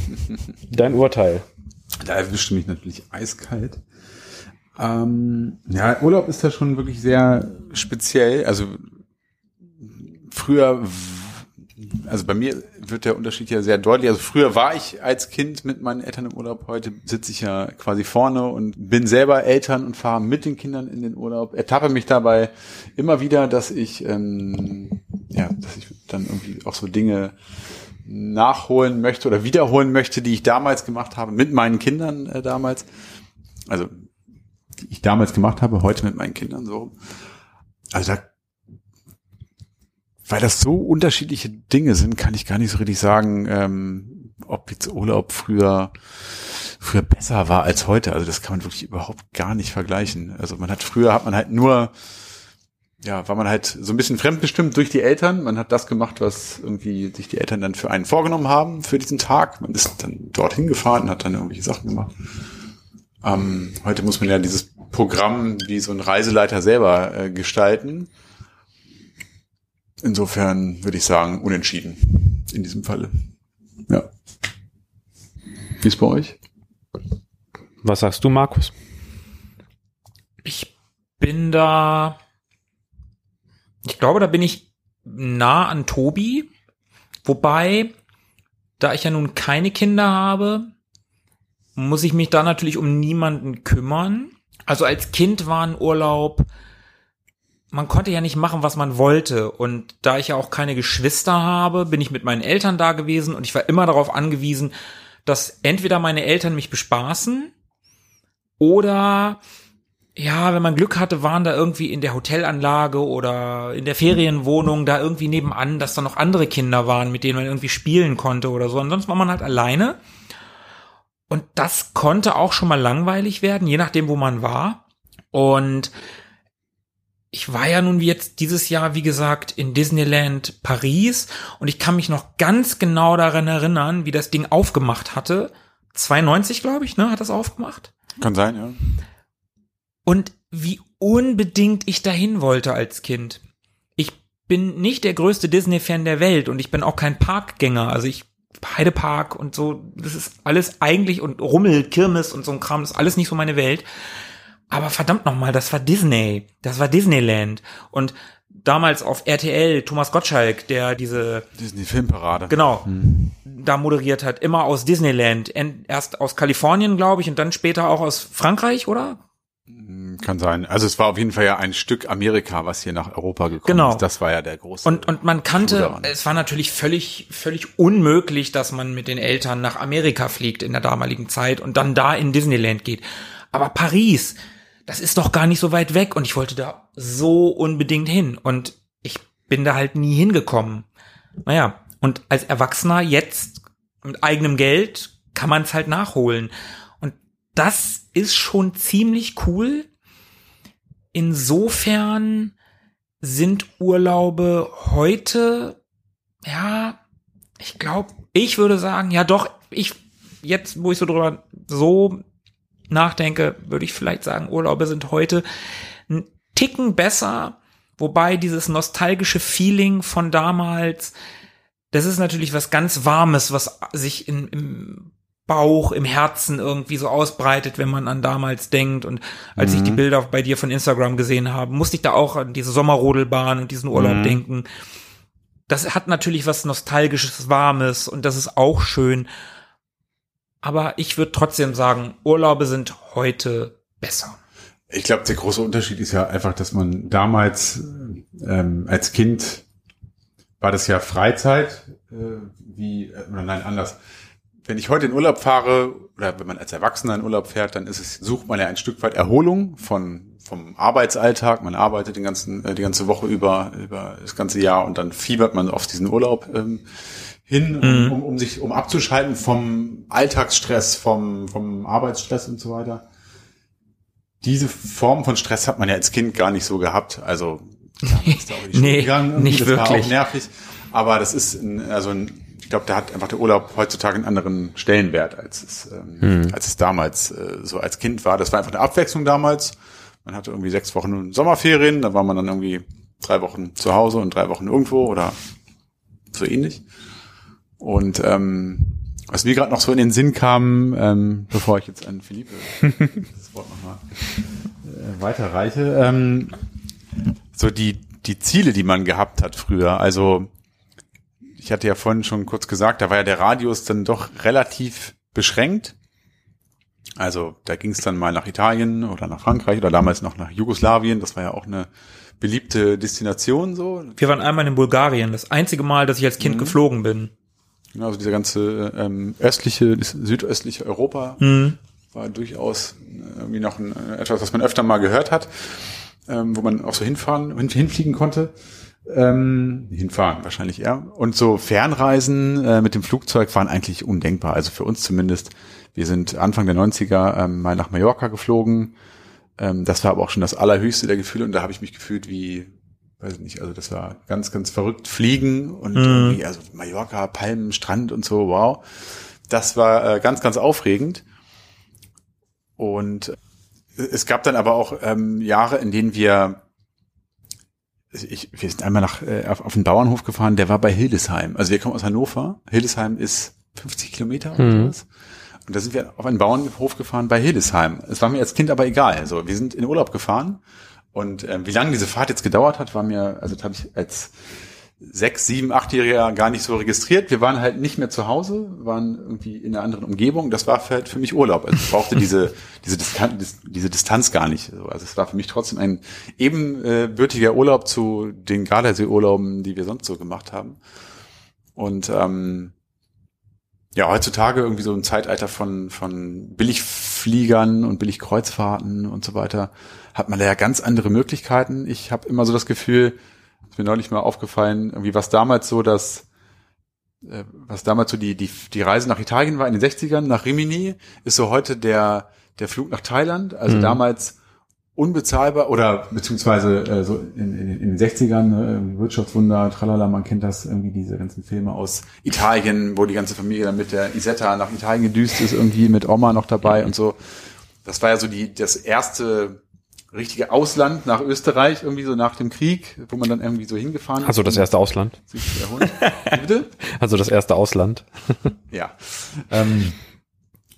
[SPEAKER 4] dein Urteil.
[SPEAKER 5] Da erwischte mich natürlich eiskalt. Ähm, ja, Urlaub ist da schon wirklich sehr
[SPEAKER 1] speziell, also früher, also bei mir wird der Unterschied ja sehr deutlich. Also früher war ich als Kind mit meinen Eltern im Urlaub, heute sitze ich ja quasi vorne und bin selber Eltern und fahre mit den Kindern in den Urlaub. Ertappe mich dabei immer wieder, dass ich, ähm, ja, dass ich dann irgendwie auch so Dinge nachholen möchte oder wiederholen möchte, die ich damals gemacht habe, mit meinen Kindern äh, damals. Also die ich damals gemacht habe, heute mit meinen Kindern so. Also da weil das so unterschiedliche Dinge sind, kann ich gar nicht so richtig sagen, ähm, ob jetzt Urlaub früher früher besser war als heute. Also das kann man wirklich überhaupt gar nicht vergleichen. Also man hat früher hat man halt nur ja, war man halt so ein bisschen fremdbestimmt durch die Eltern. Man hat das gemacht, was irgendwie sich die Eltern dann für einen vorgenommen haben für diesen Tag. Man ist dann dorthin gefahren und hat dann irgendwelche Sachen gemacht. Ähm, heute muss man ja dieses Programm wie so ein Reiseleiter selber äh, gestalten. Insofern würde ich sagen, unentschieden in diesem Falle. Ja. Wie ist bei euch?
[SPEAKER 4] Was sagst du, Markus?
[SPEAKER 2] Ich bin da, ich glaube, da bin ich nah an Tobi. Wobei, da ich ja nun keine Kinder habe, muss ich mich da natürlich um niemanden kümmern. Also als Kind war ein Urlaub, man konnte ja nicht machen, was man wollte. Und da ich ja auch keine Geschwister habe, bin ich mit meinen Eltern da gewesen und ich war immer darauf angewiesen, dass entweder meine Eltern mich bespaßen oder ja, wenn man Glück hatte, waren da irgendwie in der Hotelanlage oder in der Ferienwohnung da irgendwie nebenan, dass da noch andere Kinder waren, mit denen man irgendwie spielen konnte oder so. Ansonsten war man halt alleine. Und das konnte auch schon mal langweilig werden, je nachdem, wo man war. Und ich war ja nun jetzt dieses Jahr, wie gesagt, in Disneyland Paris und ich kann mich noch ganz genau daran erinnern, wie das Ding aufgemacht hatte. 92, glaube ich, ne, hat das aufgemacht.
[SPEAKER 1] Kann sein, ja.
[SPEAKER 2] Und wie unbedingt ich dahin wollte als Kind. Ich bin nicht der größte Disney-Fan der Welt und ich bin auch kein Parkgänger. Also ich Heidepark und so, das ist alles eigentlich und Rummel, Kirmes und so ein Kram, das ist alles nicht so meine Welt. Aber verdammt nochmal, das war Disney, das war Disneyland und damals auf RTL Thomas Gottschalk, der diese
[SPEAKER 1] Disney Filmparade.
[SPEAKER 2] genau da moderiert hat, immer aus Disneyland, erst aus Kalifornien, glaube ich, und dann später auch aus Frankreich, oder?
[SPEAKER 1] Kann sein. Also es war auf jeden Fall ja ein Stück Amerika, was hier nach Europa gekommen
[SPEAKER 2] Genau.
[SPEAKER 1] ist. Das war ja der große.
[SPEAKER 2] Und, und man kannte, es war natürlich völlig, völlig unmöglich, dass man mit den Eltern nach Amerika fliegt in der damaligen Zeit und dann da in Disneyland geht. Aber Paris, das ist doch gar nicht so weit weg und ich wollte da so unbedingt hin und ich bin da halt nie hingekommen. Naja, und als Erwachsener jetzt mit eigenem Geld kann man es halt nachholen. Und das ist schon ziemlich cool. Insofern sind Urlaube heute, ja, ich glaube, ich würde sagen, ja doch, ich, jetzt, wo ich so drüber so nachdenke, würde ich vielleicht sagen, Urlaube sind heute ein Ticken besser, wobei dieses nostalgische Feeling von damals, das ist natürlich was ganz Warmes, was sich in, im Bauch, im Herzen irgendwie so ausbreitet, wenn man an damals denkt. Und als ich die Bilder bei dir von Instagram gesehen habe, musste ich da auch an diese Sommerrodelbahn und diesen Urlaub
[SPEAKER 1] Mhm.
[SPEAKER 2] denken. Das hat natürlich was Nostalgisches, Warmes und das ist auch schön. Aber ich würde trotzdem sagen, Urlaube sind heute besser.
[SPEAKER 1] Ich glaube, der große Unterschied ist ja einfach, dass man damals ähm, als Kind war das ja Freizeit, äh, wie, äh, nein, anders. Wenn ich heute in Urlaub fahre, oder wenn man als Erwachsener in Urlaub fährt, dann ist es, sucht man ja ein Stück weit Erholung von, vom Arbeitsalltag. Man arbeitet den ganzen, äh, die ganze Woche über, über das ganze Jahr und dann fiebert man auf diesen Urlaub ähm, hin, um, um, um sich, um abzuschalten vom Alltagsstress, vom, vom Arbeitsstress und so weiter diese Form von Stress hat man ja als Kind gar nicht so gehabt. Also klar, ist da auch die
[SPEAKER 2] Nee,
[SPEAKER 1] gegangen,
[SPEAKER 2] nicht
[SPEAKER 1] das war
[SPEAKER 2] wirklich.
[SPEAKER 1] auch nervig. Aber das ist ein, also ein, ich glaube, da hat einfach der Urlaub heutzutage einen anderen Stellenwert, als es, ähm, als es damals äh, so als Kind war. Das war einfach eine Abwechslung damals. Man hatte irgendwie sechs Wochen Sommerferien, da war man dann irgendwie drei Wochen zu Hause und drei Wochen irgendwo oder so ähnlich. Und ähm, was mir gerade noch so in den Sinn kam, ähm, bevor ich jetzt an Philippe das Wort nochmal äh, weiterreiche, ähm, so die, die Ziele, die man gehabt hat früher. Also ich hatte ja vorhin schon kurz gesagt, da war ja der Radius dann doch relativ beschränkt. Also da ging es dann mal nach Italien oder nach Frankreich oder damals noch nach Jugoslawien. Das war ja auch eine beliebte Destination so.
[SPEAKER 2] Wir waren einmal in Bulgarien, das einzige Mal, dass ich als Kind geflogen bin.
[SPEAKER 1] Also dieser ganze ähm, östliche, südöstliche Europa
[SPEAKER 2] Mhm.
[SPEAKER 1] war durchaus äh, irgendwie noch ein, äh, etwas, was man öfter mal gehört hat, ähm, wo man auch so hinfahren, hin, hinfliegen konnte. Ähm, hinfahren wahrscheinlich eher. Und so Fernreisen äh, mit dem Flugzeug waren eigentlich undenkbar. Also für uns zumindest. Wir sind Anfang der 90er ähm, mal nach Mallorca geflogen. Ähm, das war aber auch schon das allerhöchste der Gefühle und da habe ich mich gefühlt wie, weiß ich nicht, also das war ganz, ganz verrückt. Fliegen und irgendwie, also Mallorca, Palmen, Strand und so, wow. Das war äh, ganz, ganz aufregend. Und es gab dann aber auch ähm, Jahre, in denen wir ich, wir sind einmal nach, äh, auf, auf einen Bauernhof gefahren, der war bei Hildesheim. Also wir kommen aus Hannover. Hildesheim ist 50 Kilometer oder
[SPEAKER 4] Mhm.
[SPEAKER 1] sowas. Und da sind wir auf einen Bauernhof gefahren bei Hildesheim. Es war mir als Kind aber egal. Also wir sind in Urlaub gefahren. Und ähm, wie lange diese Fahrt jetzt gedauert hat, war mir, also das habe ich als sechs, sieben, achtjähriger gar nicht so registriert. Wir waren halt nicht mehr zu Hause, waren irgendwie in einer anderen Umgebung. Das war halt für mich Urlaub. Also ich brauchte diese, diese, Distanz, diese Distanz gar nicht. So, Also es war für mich trotzdem ein ebenbürtiger Urlaub zu den Gardasee-Urlauben, die wir sonst so gemacht haben. Und ähm, ja, heutzutage irgendwie so ein Zeitalter von, von Billigfliegern und Billigkreuzfahrten und so weiter, hat man da ja ganz andere Möglichkeiten. Ich habe immer so das Gefühl, ist mir neulich mal aufgefallen, irgendwie was damals so das, äh, was damals so die, die, die Reise nach Italien war in den 60ern, nach Rimini, ist so heute der, der Flug nach Thailand. Also
[SPEAKER 4] Mhm.
[SPEAKER 1] damals unbezahlbar oder beziehungsweise äh, so in, in, in den 60ern, äh, Wirtschaftswunder, tralala, man kennt das, irgendwie diese ganzen Filme aus Italien, wo die ganze Familie dann mit der Isetta nach Italien gedüst ist, irgendwie mit Oma noch dabei und so. Das war ja so die, das erste richtige Ausland nach Österreich, irgendwie so nach dem Krieg, wo man dann irgendwie so hingefahren ist.
[SPEAKER 4] Also das erste Ausland.
[SPEAKER 1] Bitte?
[SPEAKER 4] Also das erste Ausland.
[SPEAKER 1] Ja.
[SPEAKER 5] Ähm,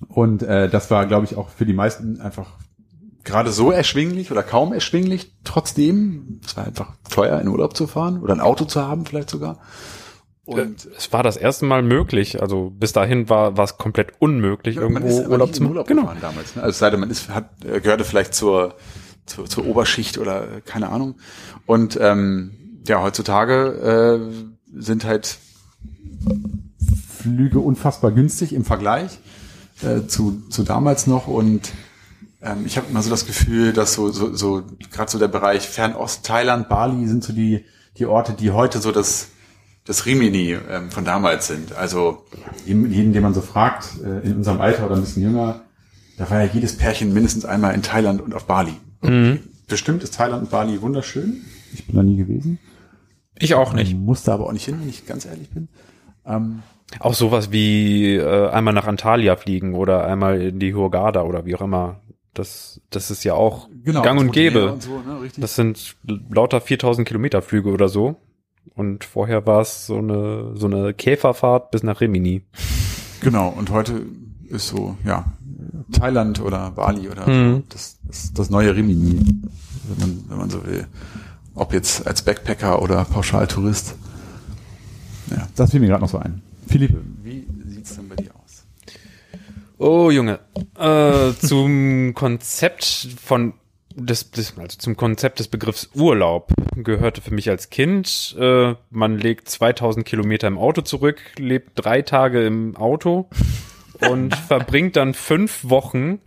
[SPEAKER 5] und äh, das war, glaube ich, auch für die meisten einfach
[SPEAKER 1] Gerade so erschwinglich oder kaum erschwinglich, trotzdem. Es war einfach teuer, in Urlaub zu fahren oder ein Auto zu haben, vielleicht sogar. Und
[SPEAKER 4] Es war das erste Mal möglich. Also bis dahin war war es komplett unmöglich, irgendwo Urlaub zu machen.
[SPEAKER 1] Urlaub
[SPEAKER 4] Genau.
[SPEAKER 1] damals. Ne? Also es sei denn, man ist, hat, äh, gehörte vielleicht zur, zur, zur Oberschicht oder äh, keine Ahnung. Und ähm, ja, heutzutage äh, sind halt Flüge unfassbar günstig im Vergleich äh, zu, zu damals noch und ähm, ich habe immer so das Gefühl, dass so, so, so gerade so der Bereich Fernost, Thailand, Bali sind so die, die Orte, die heute so das, das Rimini ähm, von damals sind. Also jeden, den man so fragt, äh, in unserem Alter oder ein bisschen jünger, da war ja jedes Pärchen mindestens einmal in Thailand und auf Bali. Bestimmt ist Thailand und Bali wunderschön. Ich bin da nie gewesen.
[SPEAKER 2] Ich auch nicht.
[SPEAKER 1] Musste aber auch nicht hin, wenn ich ganz ehrlich bin. Ähm,
[SPEAKER 4] Auch sowas wie äh, einmal nach Antalya fliegen oder einmal in die Hurghada oder wie auch immer. Das, das ist ja auch gang und gäbe.
[SPEAKER 1] Und so, ne.
[SPEAKER 4] Das sind lauter 4000 Kilometer Flüge oder so. Und vorher war es so eine, so eine Käferfahrt bis nach Rimini.
[SPEAKER 1] Genau, und heute ist so, ja, Thailand oder Bali oder
[SPEAKER 4] Mhm.
[SPEAKER 1] das, das, das neue Rimini, wenn man, wenn man so will. Ob jetzt als Backpacker oder Pauschaltourist. Ja.
[SPEAKER 5] Das fiel mir gerade noch so ein. Philipp,
[SPEAKER 1] Wie sieht's denn bei dir aus?
[SPEAKER 4] Oh Junge, äh, zum Konzept von des, des, also zum Konzept des Begriffs Urlaub gehörte für mich als Kind. Äh, man legt 2000 Kilometer im Auto zurück, lebt drei Tage im Auto und verbringt dann fünf Wochen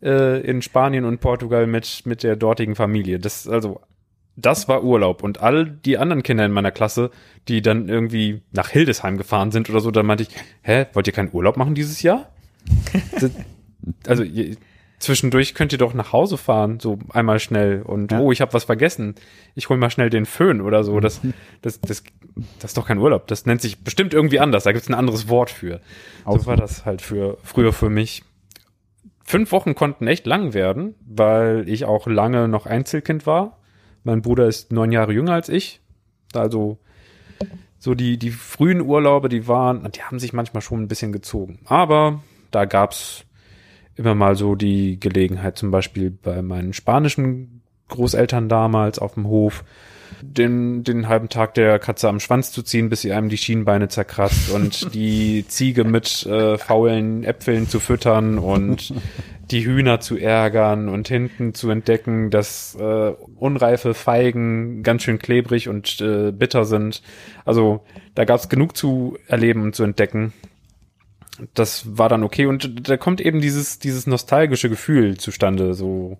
[SPEAKER 4] äh, in Spanien und Portugal mit mit der dortigen Familie. Das also das war Urlaub und all die anderen Kinder in meiner Klasse, die dann irgendwie nach Hildesheim gefahren sind oder so, dann meinte ich, hä, wollt ihr keinen Urlaub machen dieses Jahr? Also ihr, zwischendurch könnt ihr doch nach Hause fahren, so einmal schnell und
[SPEAKER 5] Ja.
[SPEAKER 4] oh, ich habe was vergessen. Ich hol mal schnell den Föhn oder so. Das, das, das, das ist doch kein Urlaub. Das nennt sich bestimmt irgendwie anders. Da gibt's ein anderes Wort für. So
[SPEAKER 5] Ausflug.
[SPEAKER 4] war das halt für früher für mich. Fünf Wochen konnten echt lang werden, weil ich auch lange noch Einzelkind war. Mein Bruder ist neun Jahre jünger als ich. Also so die, die frühen Urlaube, die waren, die haben sich manchmal schon ein bisschen gezogen. Aber da gab's immer mal so die Gelegenheit, zum Beispiel bei meinen spanischen Großeltern damals auf dem Hof, den, den halben Tag der Katze am Schwanz zu ziehen, bis sie einem die Schienbeine zerkratzt und die Ziege mit äh, faulen Äpfeln zu füttern und die Hühner zu ärgern und hinten zu entdecken, dass äh, unreife Feigen ganz schön klebrig und äh, bitter sind. Also da gab's genug zu erleben und zu entdecken. Das war dann okay und da kommt eben dieses dieses nostalgische Gefühl zustande. So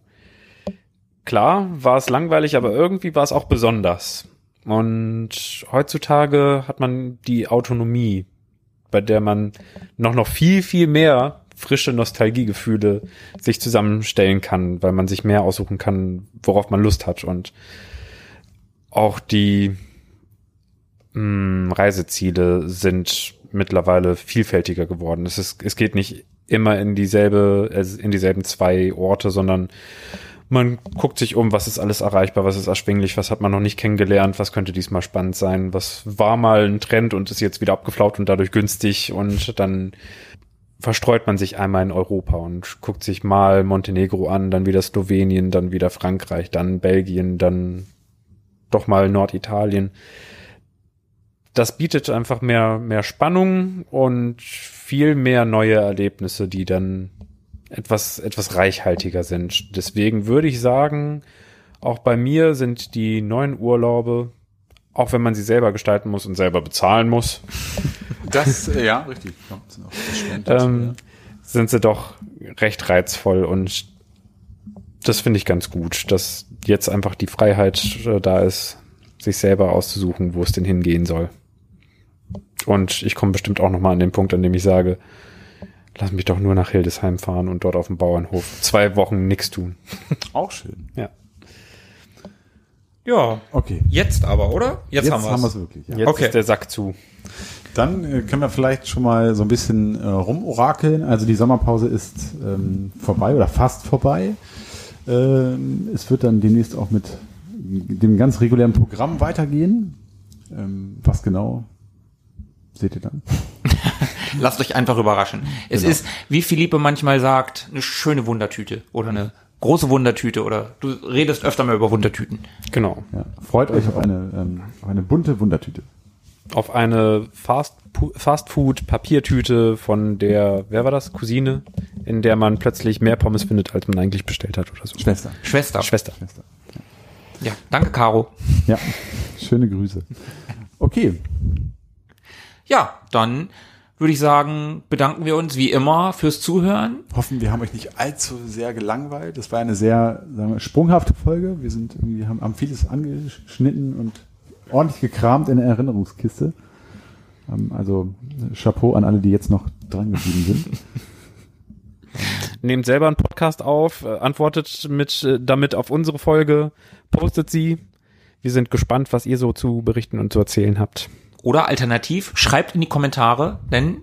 [SPEAKER 4] klar war es langweilig, aber irgendwie war es auch besonders, Und heutzutage hat man die Autonomie, bei der man noch noch viel, viel mehr frische Nostalgiegefühle sich zusammenstellen kann, weil man sich mehr aussuchen kann, worauf man Lust hat. Und auch die mh, Reiseziele sind mittlerweile vielfältiger geworden. Es, ist, es geht nicht immer in dieselbe, in dieselben zwei Orte, sondern man guckt sich um, was ist alles erreichbar, was ist erschwinglich, was hat man noch nicht kennengelernt, was könnte diesmal spannend sein, was war mal ein Trend und ist jetzt wieder abgeflaut und dadurch günstig und dann verstreut man sich einmal in Europa und guckt sich mal Montenegro an, dann wieder Slowenien, dann wieder Frankreich, dann Belgien, dann doch mal Norditalien. Das bietet einfach mehr, mehr Spannung und viel mehr neue Erlebnisse, die dann etwas, etwas reichhaltiger sind. Deswegen würde ich sagen, auch bei mir sind die neuen Urlaube, auch wenn man sie selber gestalten muss und selber bezahlen muss,
[SPEAKER 6] Das, äh, ja, richtig. Ja, sind
[SPEAKER 4] ähm, sind sie doch recht reizvoll und das finde ich ganz gut, dass jetzt einfach die Freiheit äh, da ist, sich selber auszusuchen, wo es denn hingehen soll. Und ich komme bestimmt auch noch mal an den Punkt, an dem ich sage, lass mich doch nur nach Hildesheim fahren und dort auf dem Bauernhof zwei Wochen nichts tun.
[SPEAKER 6] Auch schön.
[SPEAKER 4] Ja.
[SPEAKER 2] Ja,
[SPEAKER 1] Okay.
[SPEAKER 2] jetzt aber, oder? Jetzt,
[SPEAKER 1] Jetzt
[SPEAKER 2] haben wir
[SPEAKER 1] haben wir
[SPEAKER 2] es.
[SPEAKER 1] es wirklich. Ja.
[SPEAKER 4] Jetzt
[SPEAKER 2] Okay.
[SPEAKER 4] ist der Sack zu.
[SPEAKER 1] Dann äh, können wir vielleicht schon mal so ein bisschen äh, rumorakeln. Also die Sommerpause ist ähm, vorbei oder fast vorbei. Ähm, es wird dann demnächst auch mit dem ganz regulären Programm weitergehen. Ähm, was genau seht ihr dann?
[SPEAKER 2] Lasst euch einfach überraschen. Es
[SPEAKER 1] Genau.
[SPEAKER 2] ist, wie Philippe manchmal sagt, eine schöne Wundertüte oder eine große Wundertüte oder du redest öfter mal über Wundertüten.
[SPEAKER 4] Genau.
[SPEAKER 1] Ja, freut euch auf eine, ähm, auf eine bunte Wundertüte.
[SPEAKER 4] Auf eine Fast Fastfood Papiertüte von der, wer war das? Cousine, in der man plötzlich mehr Pommes findet, als man eigentlich bestellt hat oder so.
[SPEAKER 1] Schwester.
[SPEAKER 2] Schwester.
[SPEAKER 4] Schwester.
[SPEAKER 1] Schwester.
[SPEAKER 2] Ja, danke, Caro.
[SPEAKER 1] Ja, schöne Grüße. Okay,
[SPEAKER 2] Ja, dann würde ich sagen, bedanken wir uns wie immer fürs Zuhören.
[SPEAKER 1] hoffen, wir haben euch nicht allzu sehr gelangweilt. Das war eine sehr sagen wir, sprunghafte Folge. Wir sind irgendwie, haben, haben vieles angeschnitten und ordentlich gekramt in der Erinnerungskiste. Ähm, Also Chapeau an alle, die jetzt noch dran geblieben sind.
[SPEAKER 4] Nehmt selber einen Podcast auf, äh, antwortet mit äh, damit auf unsere Folge, postet sie. Wir sind gespannt, was ihr so zu berichten und zu erzählen habt.
[SPEAKER 2] Oder alternativ, schreibt in die Kommentare, denn,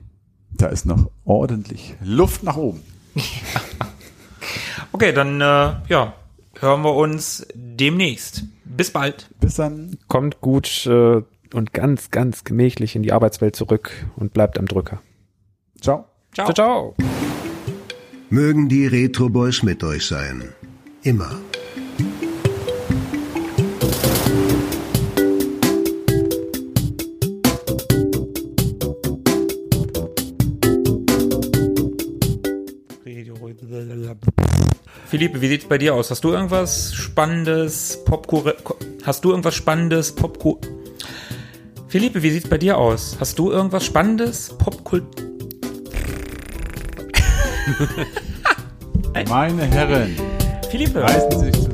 [SPEAKER 1] Da ist noch ordentlich Luft nach oben.
[SPEAKER 2] okay, dann, äh, ja, hören wir uns demnächst. Bis bald.
[SPEAKER 1] Bis dann.
[SPEAKER 4] Kommt gut äh, und ganz, ganz gemächlich in die Arbeitswelt zurück und bleibt am Drücker.
[SPEAKER 1] Ciao.
[SPEAKER 2] Ciao.
[SPEAKER 4] Ciao, ciao.
[SPEAKER 3] Mögen die Retro Boys mit euch sein. Immer.
[SPEAKER 2] Philippe, wie sieht's bei dir aus? Hast du irgendwas Spannendes, Popkur... Hast du irgendwas Spannendes, Popkur... Philippe, wie sieht's bei dir aus? Hast du irgendwas Spannendes, Popkult...
[SPEAKER 1] Meine Herren,
[SPEAKER 2] Philippe,
[SPEAKER 1] reißen Sie sich